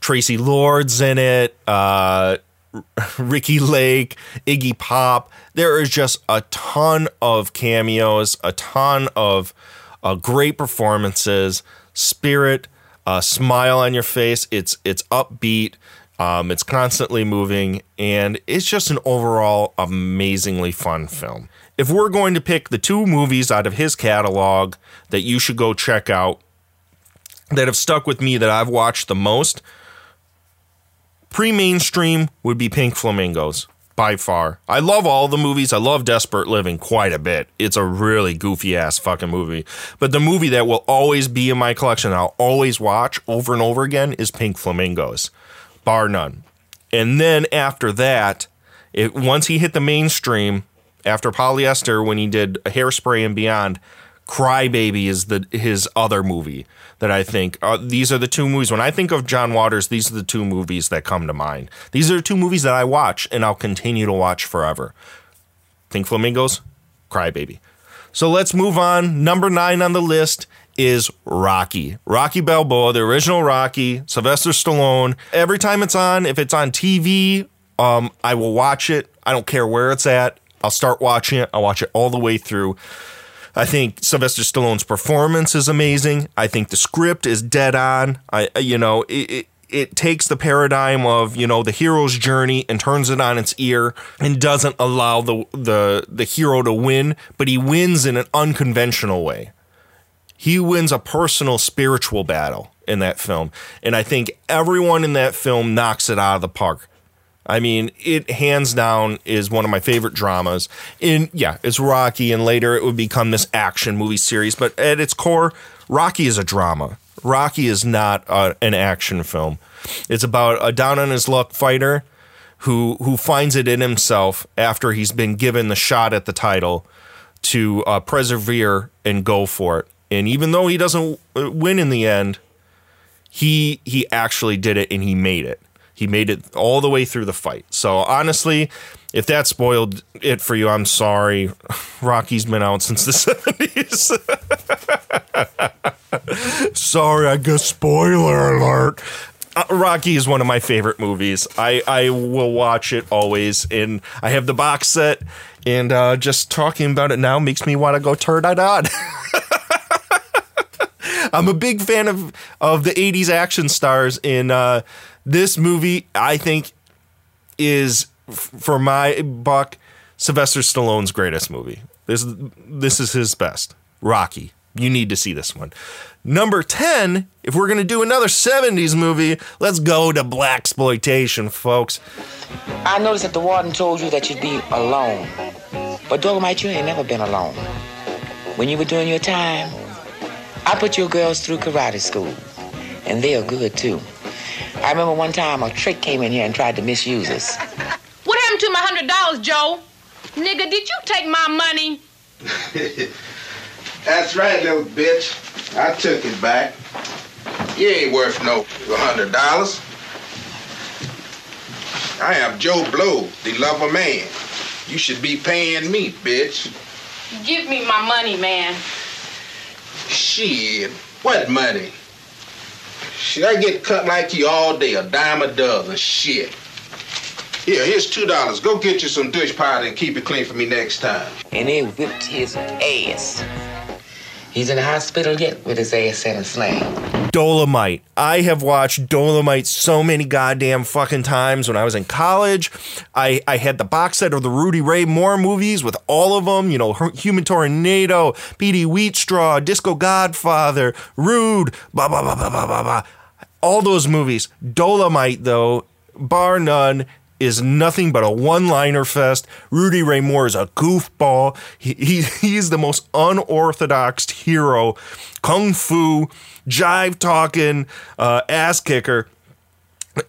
Traci Lords in it. Uh, *laughs* Ricki Lake, Iggy Pop. There is just a ton of cameos, a ton of uh, great performances, spirit, uh, smile on your face. It's it's upbeat. Um, it's constantly moving, and it's just an overall amazingly fun film. If we're going to pick the two movies out of his catalog that you should go check out, that have stuck with me that I've watched the most, pre-mainstream would be Pink Flamingos by far. I love all the movies. I love Desperate Living quite a bit. It's a really goofy ass fucking movie. But the movie that will always be in my collection, I'll always watch over and over again, is Pink Flamingos, bar none. And then after that, it once he hit the mainstream, after Polyester, when he did Hairspray and Beyond, Crybaby is the his other movie that I think uh, these are the two movies. When I think of John Waters, these are the two movies that come to mind. These are the two movies that I watch and I'll continue to watch forever. Pink Flamingos, Crybaby. So let's move on. Number nine on the list is Rocky. Rocky Balboa, the original Rocky, Sylvester Stallone. Every time it's on, if it's on TV, um, I will watch it. I don't care where it's at. I'll start watching it. I'll watch it all the way through. I think Sylvester Stallone's performance is amazing. I think the script is dead on. I, you know, it, it, it takes the paradigm of you know the hero's journey and turns it on its ear and doesn't allow the the the hero to win, but he wins in an unconventional way. He wins a personal spiritual battle in that film, and I think everyone in that film knocks it out of the park. I mean, it hands down is one of my favorite dramas. In yeah, it's Rocky, and later it would become this action movie series. But at its core, Rocky is a drama. Rocky is not uh, an action film. It's about a down on his luck fighter who who finds it in himself after he's been given the shot at the title to uh, persevere and go for it. And even though he doesn't uh, win in the end, he he actually did it and he made it. He made it all the way through the fight. So honestly, if that spoiled it for you, I'm sorry. *laughs* Rocky's been out since the *laughs* 70s. *laughs* sorry, I guess spoiler alert. Uh, Rocky is one of my favorite movies. I, I will watch it always, and I have the box set. And uh, just talking about it now makes me want to go turn it on. I'm a big fan of of the '80s action stars. In uh, this movie, I think is for my buck Sylvester Stallone's greatest movie. This this is his best. Rocky. You need to see this one. Number 10, if we're going to do another 70s movie, let's go to black exploitation, folks. I noticed that the warden told you that you'd be alone. But Dolomite, you ain't never been alone. When you were doing your time, I put your girls through karate school. And they're good too. I remember one time a trick came in here and tried to misuse us. What happened to my hundred dollars, Joe? Nigga, did you take my money? *laughs* That's right, little bitch. I took it back. You ain't worth no hundred dollars. I am Joe Blow, the lover man. You should be paying me, bitch. Give me my money, man. Shit, what money? Shit, I get cut like you all day, a dime a dozen. Shit. Here, here's two dollars. Go get you some dish powder and keep it clean for me next time. And they whipped his ass. He's in the hospital yet with his ass in slang. Dolomite. I have watched Dolomite so many goddamn fucking times when I was in college. I, I had the box set of the Rudy Ray Moore movies with all of them, you know, Human Tornado, Petey Wheatstraw, Disco Godfather, Rude, blah, blah, blah, blah, blah, blah, blah. All those movies. Dolomite, though, bar none, is nothing but a one-liner fest. Rudy Ray Moore is a goofball. He, he *laughs* he's the most unorthodox hero, kung fu, jive talking, uh, ass kicker.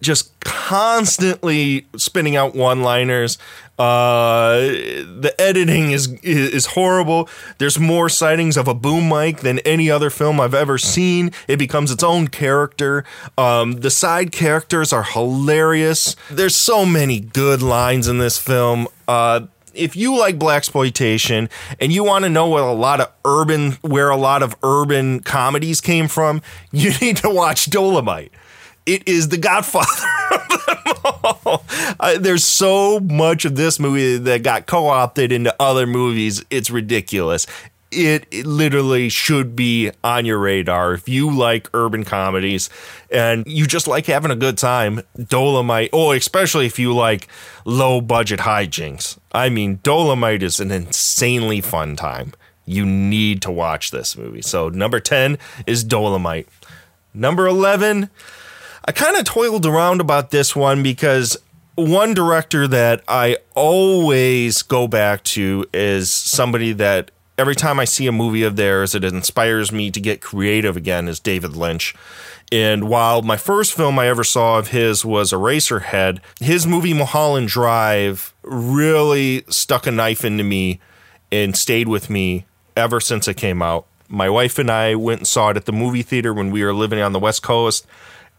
Just constantly spinning out one-liners. Uh, the editing is is horrible. There's more sightings of a boom mic than any other film I've ever seen. It becomes its own character. Um, the side characters are hilarious. There's so many good lines in this film. Uh, if you like black exploitation and you want to know what a lot of urban where a lot of urban comedies came from, *laughs* you need to watch Dolomite. It is the Godfather *laughs* there's so much of this movie that got co-opted into other movies. It's ridiculous. It, it literally should be on your radar if you like urban comedies and you just like having a good time. Dolomite, oh, especially if you like low budget hijinks. I mean, Dolomite is an insanely fun time. You need to watch this movie. So, number 10 is Dolomite. Number 11, I kind of toiled around about this one because one director that I always go back to is somebody that every time I see a movie of theirs, it inspires me to get creative again, is David Lynch. And while my first film I ever saw of his was Eraserhead, his movie Mulholland Drive really stuck a knife into me and stayed with me ever since it came out. My wife and I went and saw it at the movie theater when we were living on the West Coast,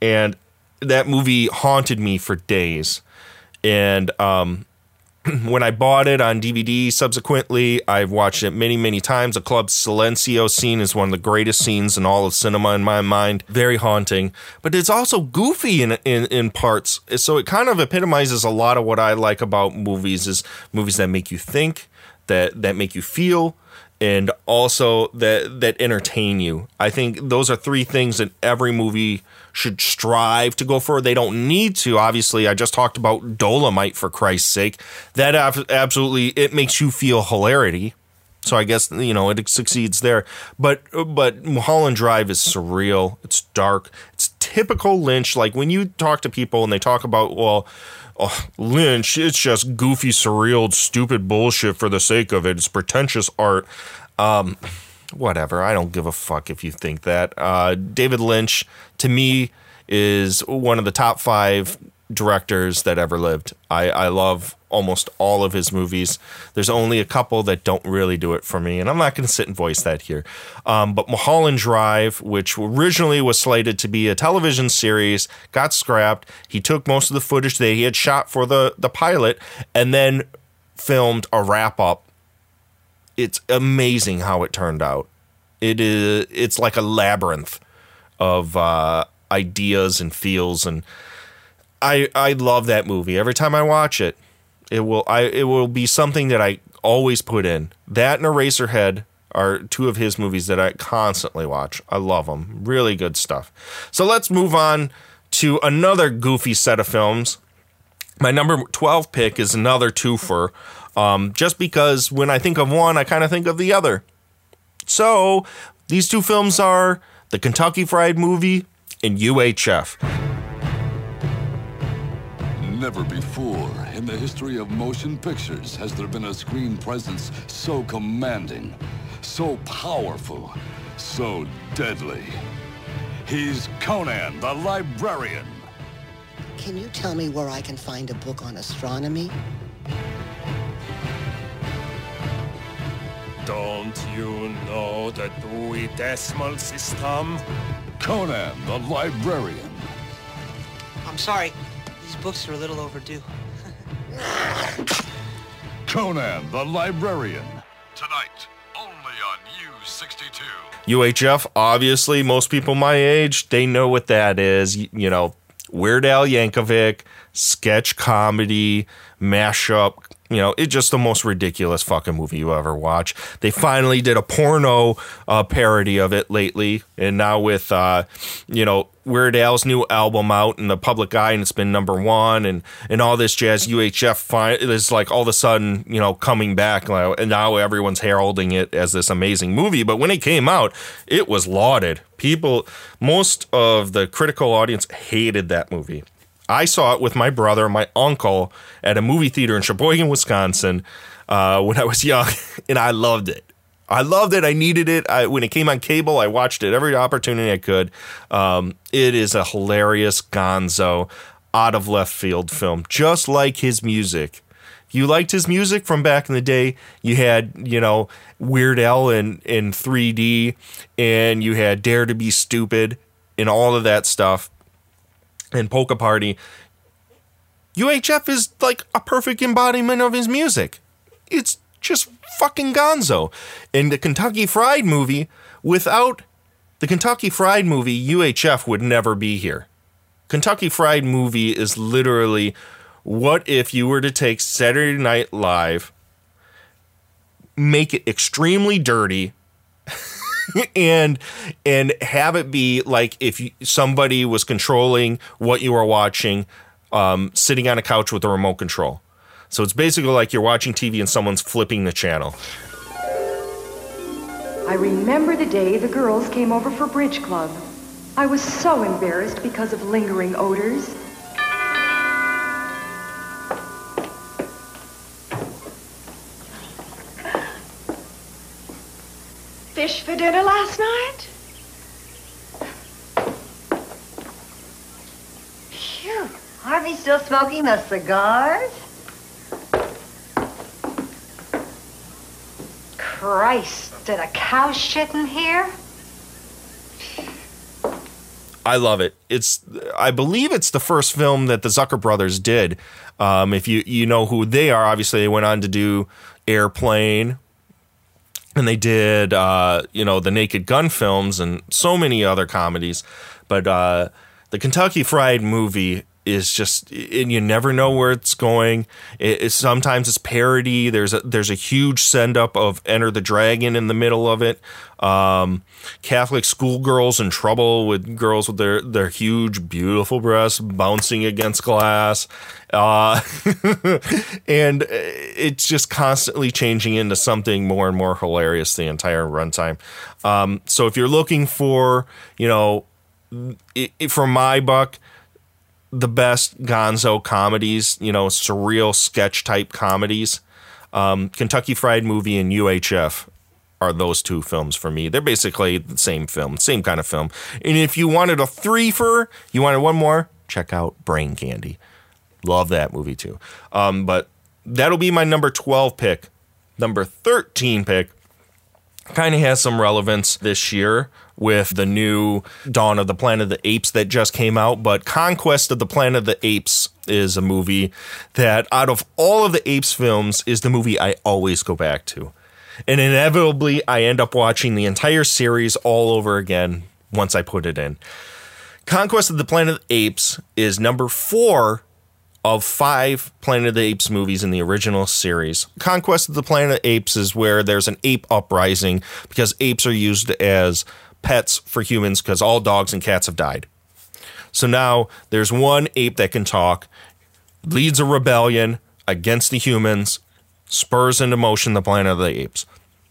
and that movie haunted me for days. And um, *clears throat* when I bought it on DVD subsequently, I've watched it many, many times. The Club Silencio scene is one of the greatest scenes in all of cinema in my mind. Very haunting, but it's also goofy in, in, in parts. So it kind of epitomizes a lot of what I like about movies is movies that make you think, that, that make you feel, and also that that entertain you. I think those are three things that every movie should strive to go for. They don't need to. Obviously, I just talked about Dolomite for Christ's sake. That absolutely it makes you feel hilarity. So I guess you know it succeeds there. But but Mulholland Drive is surreal. It's dark. It's typical Lynch. Like when you talk to people and they talk about well. Oh, Lynch, it's just goofy, surreal, stupid bullshit for the sake of it. It's pretentious art. Um, whatever. I don't give a fuck if you think that. Uh, David Lynch, to me, is one of the top five directors that ever lived. I, I love almost all of his movies. There's only a couple that don't really do it for me, and I'm not going to sit and voice that here. Um, but Mulholland Drive, which originally was slated to be a television series, got scrapped. He took most of the footage that he had shot for the, the pilot and then filmed a wrap up. It's amazing how it turned out. It is it's like a labyrinth of uh, ideas and feels and I I love that movie. Every time I watch it, it will I it will be something that I always put in. That and Eraserhead are two of his movies that I constantly watch. I love them. Really good stuff. So let's move on to another goofy set of films. My number 12 pick is another twofer. Um, just because when I think of one, I kind of think of the other. So these two films are the Kentucky Fried Movie and UHF. Never before in the history of motion pictures has there been a screen presence so commanding, so powerful, so deadly. He's Conan the Librarian. Can you tell me where I can find a book on astronomy? Don't you know the Dewey Decimal System? Conan the Librarian. I'm sorry. These books are a little overdue. *laughs* Conan the Librarian. Tonight, only on U62. UHF, obviously, most people my age, they know what that is. You, you know, Weird Al Yankovic, sketch comedy, mashup. You know, it's just the most ridiculous fucking movie you ever watch. They finally did a porno uh, parody of it lately, and now with uh, you know Weird Al's new album out in the public eye, and it's been number one, and and all this jazz. UHF fi- is like all of a sudden you know coming back, and now everyone's heralding it as this amazing movie. But when it came out, it was lauded. People, most of the critical audience hated that movie. I saw it with my brother, my uncle, at a movie theater in Sheboygan, Wisconsin, uh, when I was *laughs* young, and I loved it. I loved it. I needed it. I, when it came on cable, I watched it every opportunity I could. Um, it is a hilarious gonzo, out of left field film, just like his music. You liked his music from back in the day, you had, you know, Weird Al in, in 3D, and you had Dare to Be Stupid, and all of that stuff and Polka Party. UHF is like a perfect embodiment of his music. It's just fucking gonzo. In the Kentucky Fried movie, without the Kentucky Fried movie, UHF would never be here. Kentucky Fried movie is literally what if you were to take Saturday Night Live, make it extremely dirty, *laughs* and and have it be like if somebody was controlling what you were watching, um, sitting on a couch with a remote control. So it's basically like you're watching TV and someone's flipping the channel. I remember the day the girls came over for bridge club. I was so embarrassed because of lingering odors. Fish for dinner last night? Phew. Harvey still smoking those cigars? Christ, did a cow shit in here? I love it. It's I believe it's the first film that the Zucker brothers did. Um, if you you know who they are, obviously they went on to do Airplane, and they did uh, you know the Naked Gun films and so many other comedies. But uh, the Kentucky Fried movie is just and you never know where it's going. It, it- sometimes it's parody. There's a there's a huge send up of Enter the Dragon in the middle of it. Um, Catholic schoolgirls in trouble with girls with their their huge beautiful breasts bouncing against glass. Uh, *laughs* and it's just constantly changing into something more and more hilarious the entire runtime. Um, so if you're looking for, you know, i i- for my buck, the best gonzo comedies, you know, surreal sketch type comedies. Um, Kentucky Fried Movie and UHF are those two films for me. They're basically the same film, same kind of film. And if you wanted a three for, you wanted one more, check out Brain Candy. Love that movie too. Um, but that'll be my number 12 pick. Number 13 pick kind of has some relevance this year with the new Dawn of the Planet of the Apes that just came out. But Conquest of the Planet of the Apes is a movie that, out of all of the Apes films, is the movie I always go back to. And inevitably, I end up watching the entire series all over again once I put it in. Conquest of the Planet of the Apes is number four of five Planet of the Apes movies in the original series. Conquest of the Planet of the Apes is where there's an ape uprising because apes are used as pets for humans because all dogs and cats have died. So now there's one ape that can talk, leads a rebellion against the humans, spurs into motion the Planet of the Apes.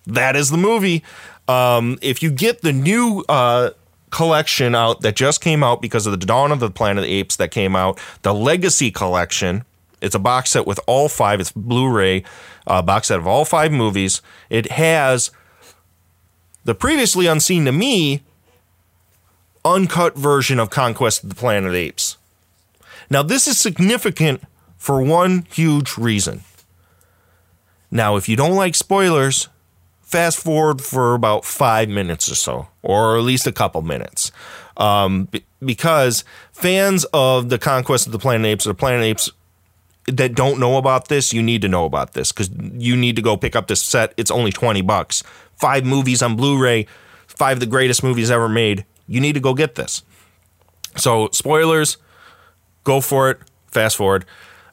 That is the movie. Um, if you get the new uh, collection out that just came out because of the Dawn of the Planet of the Apes that came out, the Legacy Collection. It's a box set with all five. It's Blu-ray uh, box set of all five movies. It has the previously unseen to me uncut version of Conquest of the Planet Apes. Now, this is significant for one huge reason. Now, if you don't like spoilers, fast forward for about five minutes or so, or at least a couple minutes. Um, be- because fans of the Conquest of the Planet Apes or Planet Apes that don't know about this, you need to know about this because you need to go pick up this set. It's only 20 bucks. Five movies on Blu ray, five of the greatest movies ever made. You need to go get this. So, spoilers, go for it. Fast forward.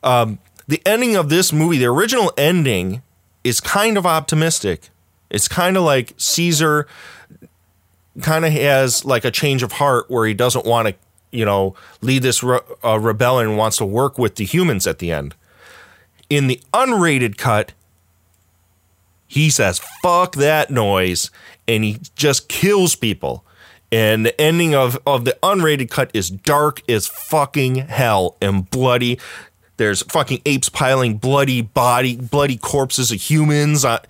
Um, the ending of this movie, the original ending, is kind of optimistic. It's kind of like Caesar kind of has like a change of heart where he doesn't want to, you know, lead this re- uh, rebellion and wants to work with the humans at the end. In the unrated cut, he says, fuck that noise, and he just kills people. And the ending of, of the unrated cut is dark as fucking hell and bloody. There's fucking apes piling bloody body, bloody corpses of humans, uh,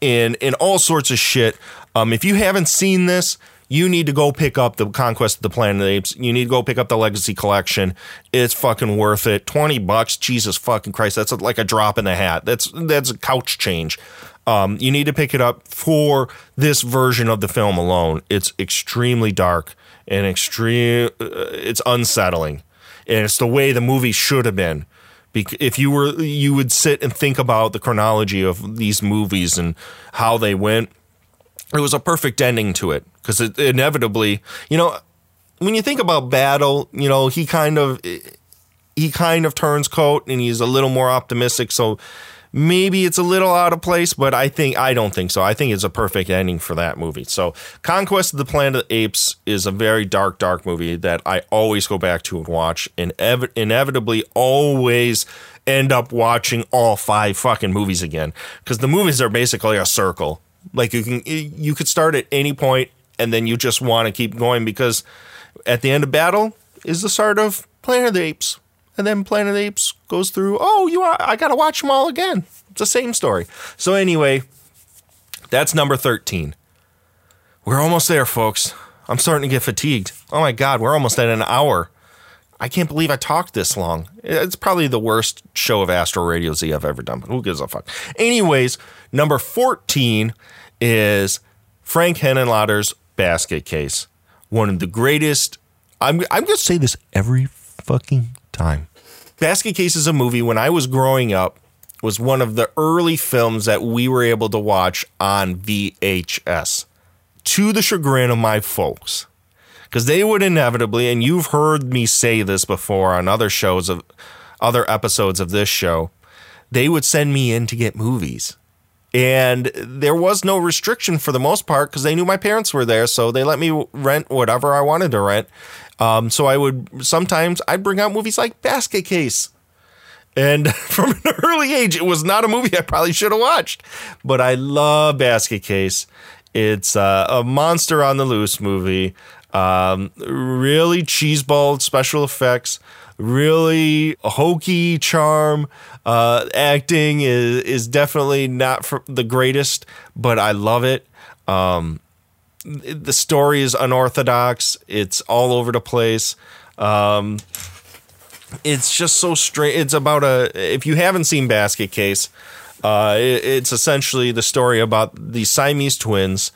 and and all sorts of shit. Um, if you haven't seen this, you need to go pick up the Conquest of the Planet of the Apes. You need to go pick up the Legacy Collection. It's fucking worth it. Twenty bucks, Jesus fucking Christ, that's like a drop in the hat. That's that's a couch change. Um, you need to pick it up for this version of the film alone. It's extremely dark and extreme. Uh, it's unsettling, and it's the way the movie should have been. If you were, you would sit and think about the chronology of these movies and how they went. It was a perfect ending to it because it inevitably, you know, when you think about Battle, you know, he kind of he kind of turns coat and he's a little more optimistic. So maybe it's a little out of place, but I think I don't think so. I think it's a perfect ending for that movie. So Conquest of the Planet of the Apes is a very dark, dark movie that I always go back to and watch, and ev- inevitably always end up watching all five fucking movies again because the movies are basically a circle. Like you can you could start at any point and then you just want to keep going because at the end of battle is the start of Planet of the Apes. And then Planet Apes goes through, oh, you are, I got to watch them all again. It's the same story. So anyway, that's number 13. We're almost there, folks. I'm starting to get fatigued. Oh my God, we're almost at an hour. I can't believe I talked this long. It's probably the worst show of Astro Radio Z I've ever done, but who gives a fuck? Anyways, number 14 is Frank Henenlotter's Basket Case. One of the greatest. I'm, I'm going to say this every fucking time. Basket Case is a movie when I was growing up was one of the early films that we were able to watch on VHS to the chagrin of my folks because they would inevitably, and you've heard me say this before on other shows of other episodes of this show, they would send me in to get movies. And there was no restriction for the most part because they knew my parents were there. So they let me rent whatever I wanted to rent. Um, so I would sometimes I'd bring out movies like Basket Case. And *laughs* from an early age, it was not a movie I probably should have watched. But I love Basket Case. It's uh, a monster on the loose movie. Um, really cheeseballed special effects, really hokey charm. Uh, acting is is definitely not the greatest, but I love it. Um, the story is unorthodox. It's all over the place. Um, it's just so strange. It's about a. If you haven't seen Basket Case, uh, it, it's essentially the story about the Siamese twins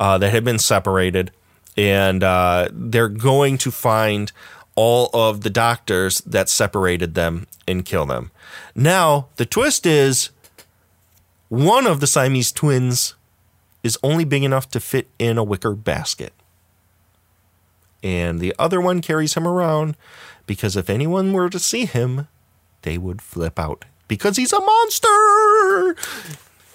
uh, that have been separated, and uh, they're going to find all of the doctors that separated them and kill them. Now, the twist is one of the Siamese twins is only big enough to fit in a wicker basket. And the other one carries him around because if anyone were to see him, they would flip out because he's a monster.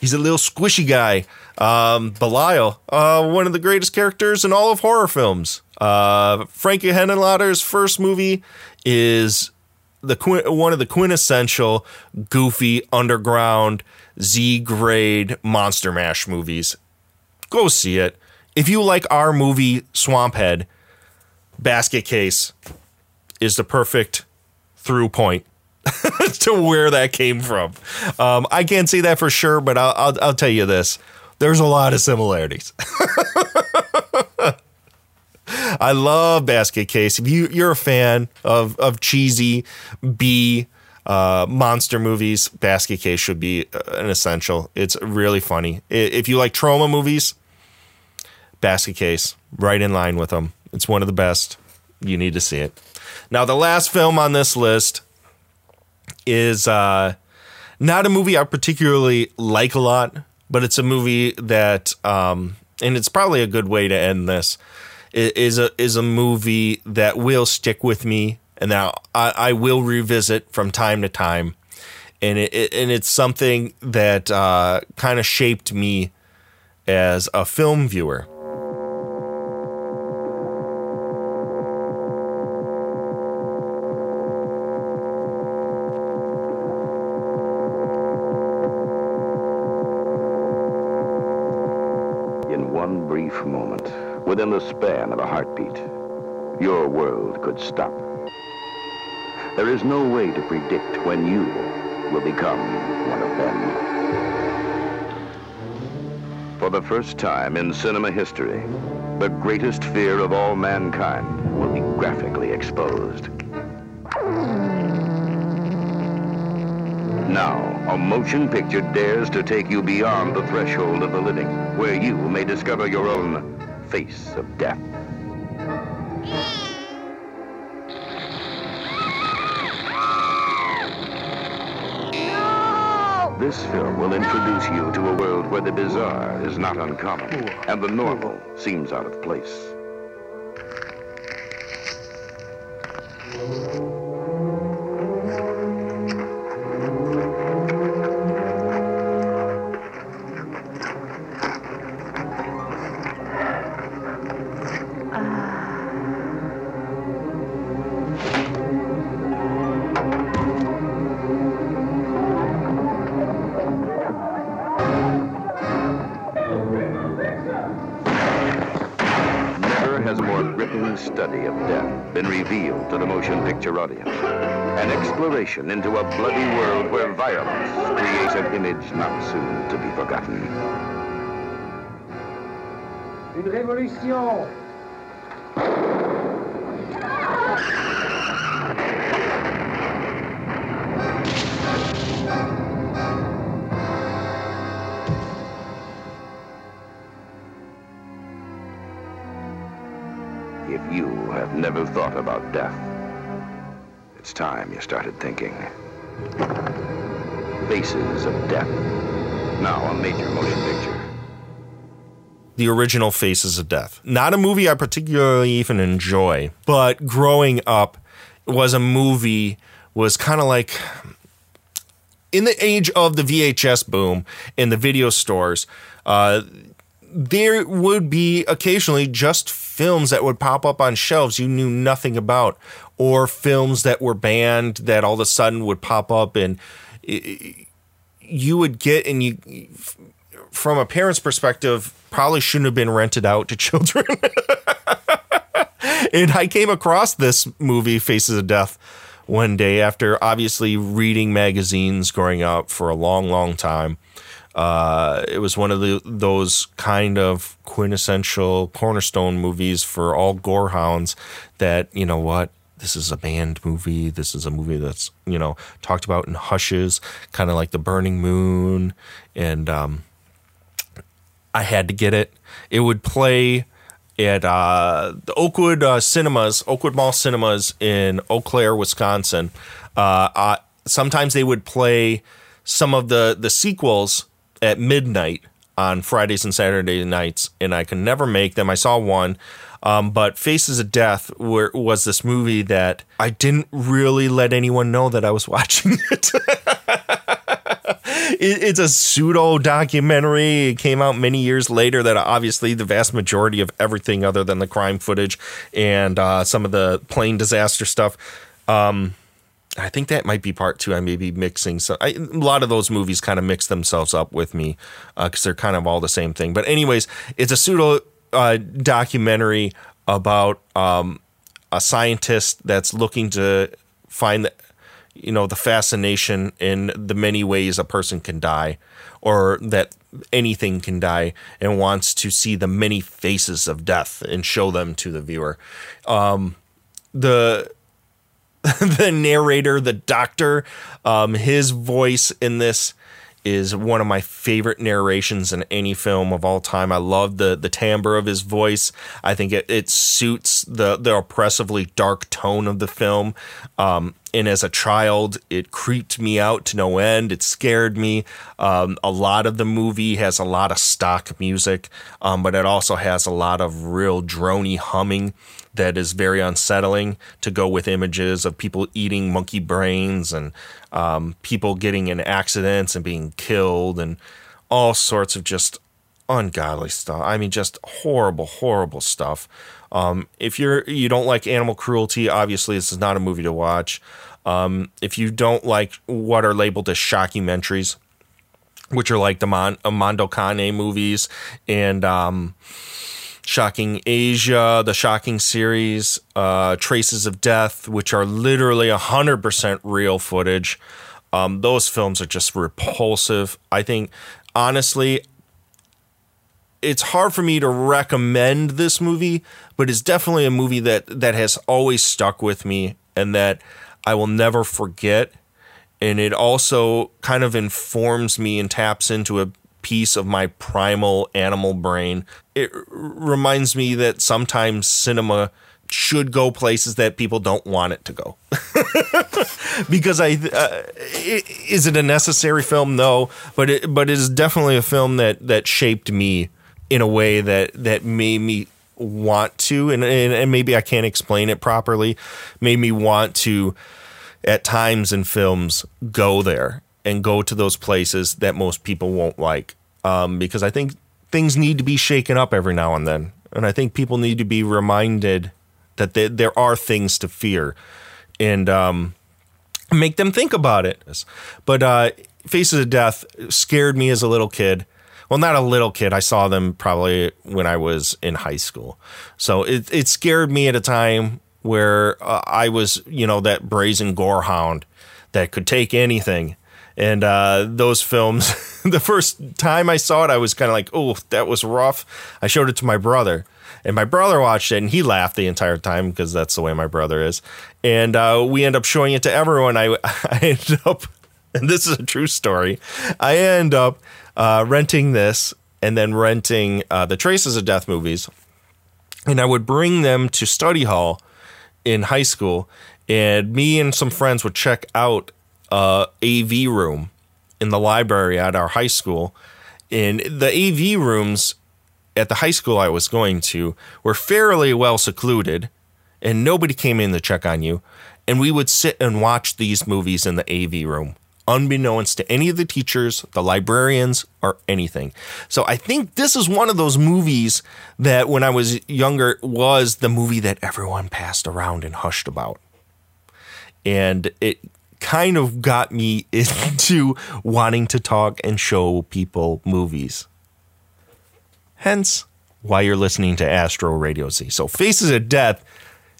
He's a little squishy guy. Um, Belial, uh, one of the greatest characters in all of horror films. Uh, Frankie Henenlotter's first movie is the one of the quintessential goofy underground Z grade monster mash movies. Go see it. If you like our movie Swamphead, Basket Case is the perfect through point *laughs* to where that came from. Um, I can't say that for sure, but I'll, I'll, I'll tell you this: there's a lot of similarities. *laughs* I love Basket Case. If you you're a fan of of cheesy B uh, monster movies, Basket Case should be uh, an essential. It's really funny. If you like Troma movies, Basket Case right in line with them. It's one of the best. You need to see it. Now, the last film on this list is uh, not a movie I particularly like a lot, but it's a movie that, um, and it's probably a good way to end this is a is a movie that will stick with me and that I, I will revisit from time to time, and it, it and it's something that uh, kind of shaped me as a film viewer. Within the span of a heartbeat, your world could stop. There is no way to predict when you will become one of them. For the first time in cinema history, the greatest fear of all mankind will be graphically exposed. Now, a motion picture dares to take you beyond the threshold of the living, where you may discover your own face of death. This film will introduce you to a world where the bizarre is not uncommon and the normal seems out of place. Exploration into a bloody world where violence creates an image not soon to be forgotten. Une révolution If you have never thought about death, it's time you started thinking. Faces of Death. Now a major motion picture. the original Faces of Death. Not a movie I particularly even enjoy, but growing up was a movie was kind of like in the age of the VHS boom in the video stores. Uh, there would be occasionally just films that would pop up on shelves you knew nothing about, or films that were banned that all of a sudden would pop up and you would get and you from a parent's perspective probably shouldn't have been rented out to *laughs* children. and I came across this movie Faces of Death one day after obviously reading magazines growing up for a long long time. Uh, it was one of the those kind of quintessential cornerstone movies for all gorehounds that you know what this is a banned movie. This is a movie that's you know talked about in hushes, kind of like The Burning Moon, and um, I had to get it. It would play at uh, the Oakwood uh, Cinemas, Oakwood Mall Cinemas in Eau Claire, Wisconsin. Uh sometimes they would play some of the the sequels at midnight on Fridays and Saturday nights, and I could never make them. I saw one. Um, but Faces of Death were, was this movie that I didn't really let anyone know that I was *laughs* watching it. *laughs* it it's a pseudo documentary. It came out many years later. That obviously the vast majority of everything, other than the crime footage and uh, some of the plane disaster stuff, um, I think that might be part two. I may be mixing so I, a lot of those movies kind of mix themselves up with me because uh, they're kind of all the same thing. But anyways, it's a pseudo uh, documentary about um, a scientist that's looking to find the, you know the fascination in the many ways a person can die or that anything can die and wants to see the many faces of death and show them to the viewer um, the *laughs* the narrator, the doctor, um, his voice in this is one of my favorite narrations in any film of all time. I love the the timbre of his voice. I think it, it suits the the oppressively dark tone of the film. Um, and as a child, it creeped me out to no end. It scared me. Um, a lot of the movie has a lot of stock music, um, but it also has a lot of real drony humming that is very unsettling to go with images of people eating monkey brains and um, people getting in accidents and being killed and all sorts of just ungodly stuff. I mean, just horrible, horrible stuff. Um, if you're you don't like animal cruelty, obviously this is not a movie to watch. Um, if you don't like what are labeled as shockumentaries, which are like the Mon- uh, Mondo Cane movies and um, Shocking Asia, the Shocking series, uh, Traces of Death, which are literally 100% real footage. Um, those films are just repulsive. I think, honestly, it's hard for me to recommend this movie, but it's definitely a movie that that has always stuck with me and that I will never forget. And it also kind of informs me and taps into a piece of my primal animal brain. It reminds me that sometimes cinema should go places that people don't want it to go. *laughs* because I uh, is it a necessary film? No, but it but it is definitely a film that that shaped me in a way that that made me want to and, and, and maybe I can't explain it properly made me want to at times in films go there and go to those places that most people won't like. Um, because I think things need to be shaken up every now and then. And I think people need to be reminded that they, there are things to fear and um, make them think about it. But uh, Faces of Death scared me as a little kid. Well, not a little kid. I saw them probably when I was in high school. So it, it scared me at a time where uh, I was, you know, that brazen gorehound that could take anything and uh, those films, *laughs* the first time I saw it, I was kind of like, oh, that was rough. I showed it to my brother, and my brother watched it, and he laughed the entire time because that's the way my brother is. And uh, we end up showing it to everyone. I, *laughs* I ended up, and this is a true story, I end up uh, renting this and then renting uh, the Traces of Death movies. And I would bring them to study hall in high school, and me and some friends would check out uh, AV room in the library at our high school. And the AV rooms at the high school I was going to were fairly well secluded and nobody came in to check on you. And we would sit and watch these movies in the AV room, unbeknownst to any of the teachers, the librarians, or anything. So I think this is one of those movies that when I was younger was the movie that everyone passed around and hushed about. And it kind of got me *laughs* into wanting to talk and show people movies. Hence, why you're listening to Astro Radio Z. So, Faces of Death,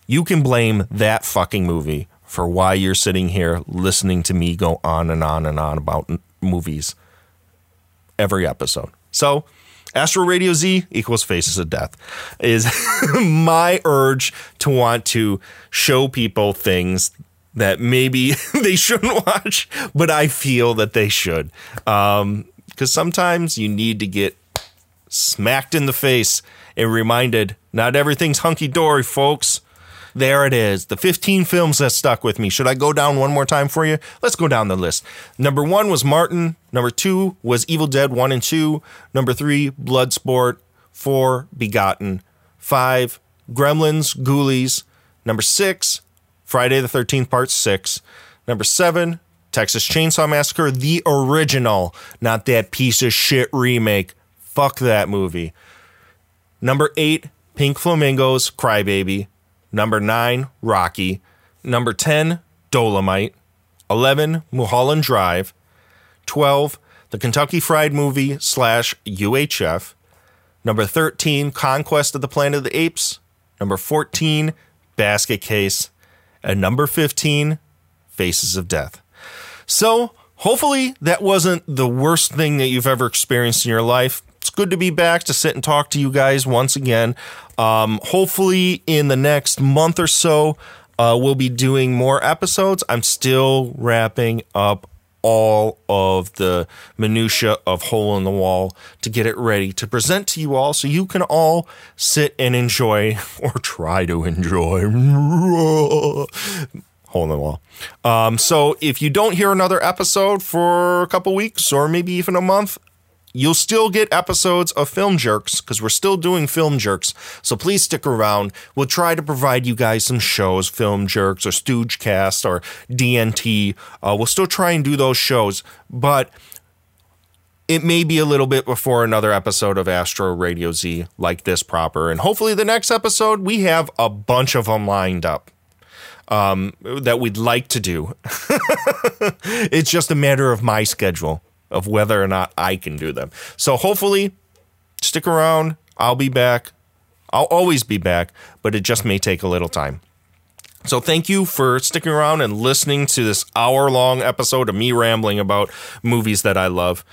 you can blame that fucking movie for why you're sitting here listening to me go on and on and on about n- movies every episode. So, Astro Radio Z equals Faces of Death is *laughs* my urge to want to show people things that maybe *laughs* they shouldn't watch, but I feel that they should. Um, because sometimes you need to get smacked in the face and reminded not everything's hunky dory, folks. There it is. The 15 films that stuck with me. Should I go down one more time for you? Let's go down the list. Number one was Martin. Number two was Evil Dead 1 and 2. Number three, Bloodsport. Four, Begotten. Five, Gremlins, Ghoulies. Number six, Friday the 13th, Part 6. Number 7, Texas Chainsaw Massacre, the original, not that piece of shit remake. Fuck that movie. Number 8, Pink Flamingos, Crybaby. Number 9, Rocky. Number 10, Dolomite. 11, Mulholland Drive. 12, The Kentucky Fried Movie slash UHF. Number 13, Conquest of the Planet of the Apes. Number 14, Basket Case and number 15, Faces of Death. So, hopefully, that wasn't the worst thing that you've ever experienced in your life. It's good to be back to sit and talk to you guys once again. Um, hopefully, in the next month or so, uh, we'll be doing more episodes. I'm still wrapping up all of the minutia of hole in the wall to get it ready to present to you all so you can all sit and enjoy *laughs* or try to enjoy. *laughs* Hole in the wall. Um, so if you don't hear another episode for a couple weeks or maybe even a month You'll still get episodes of Film Jerks because we're still doing Film Jerks. So please stick around. We'll try to provide you guys some shows, Film Jerks or Stoogecast or DNT. Uh, we'll still try and do those shows, but it may be a little bit before another episode of Astro Radio Z like this proper. And hopefully, the next episode, we have a bunch of them lined up um, that we'd like to do. *laughs* it's just a matter of my schedule of whether or not I can do them. So hopefully, stick around. I'll be back. I'll always be back, but it just may take a little time. So thank you for sticking around and listening to this hour long episode of me rambling about movies that I love.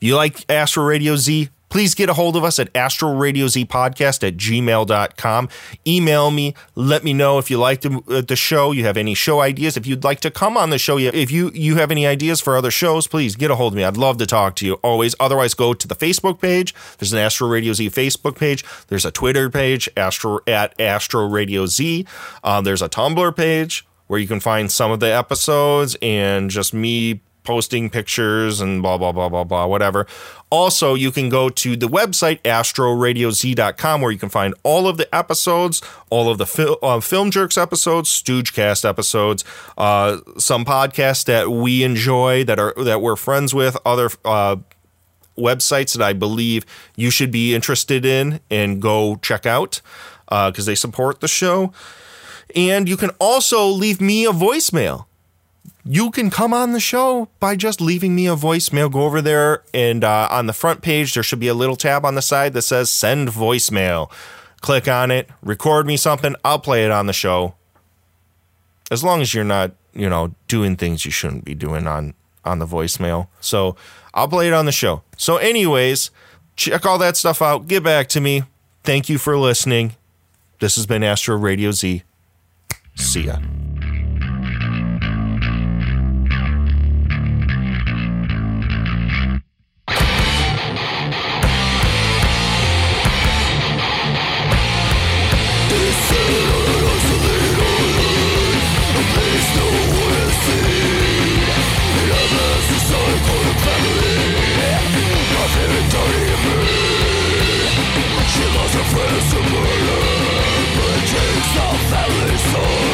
You like Astro Radio Z? Please get a hold of us at astroradiozpodcast at gmail.com. Email me. Let me know if you like the, uh, the show. You have any show ideas. If you'd like to come on the show, if you, you have any ideas for other shows, please get a hold of me. I'd love to talk to you always. Otherwise, go to the Facebook page. There's an Astro Radio Z Facebook page. There's a Twitter page, Astro at Astro Radio Z. Um, there's a Tumblr page where you can find some of the episodes and just me posting pictures and blah blah blah blah blah whatever. Also you can go to the website astroradioz.com where you can find all of the episodes all of the fil- uh, film jerks episodes stoogecast episodes uh, some podcasts that we enjoy that are that we're friends with other uh, websites that i believe you should be interested in and go check out because they support the show. And you can also leave me a voicemail you can come on the show by just leaving me a voicemail. Go over there, and uh, on the front page, there should be a little tab on the side that says send voicemail. Click on it, record me something, I'll play it on the show. As long as you're not, you know, doing things you shouldn't be doing on on the voicemail. So I'll play it on the show. So, anyways, check all that stuff out. Get back to me. Thank you for listening. This has been Astro Radio Z. See ya. Sally Soul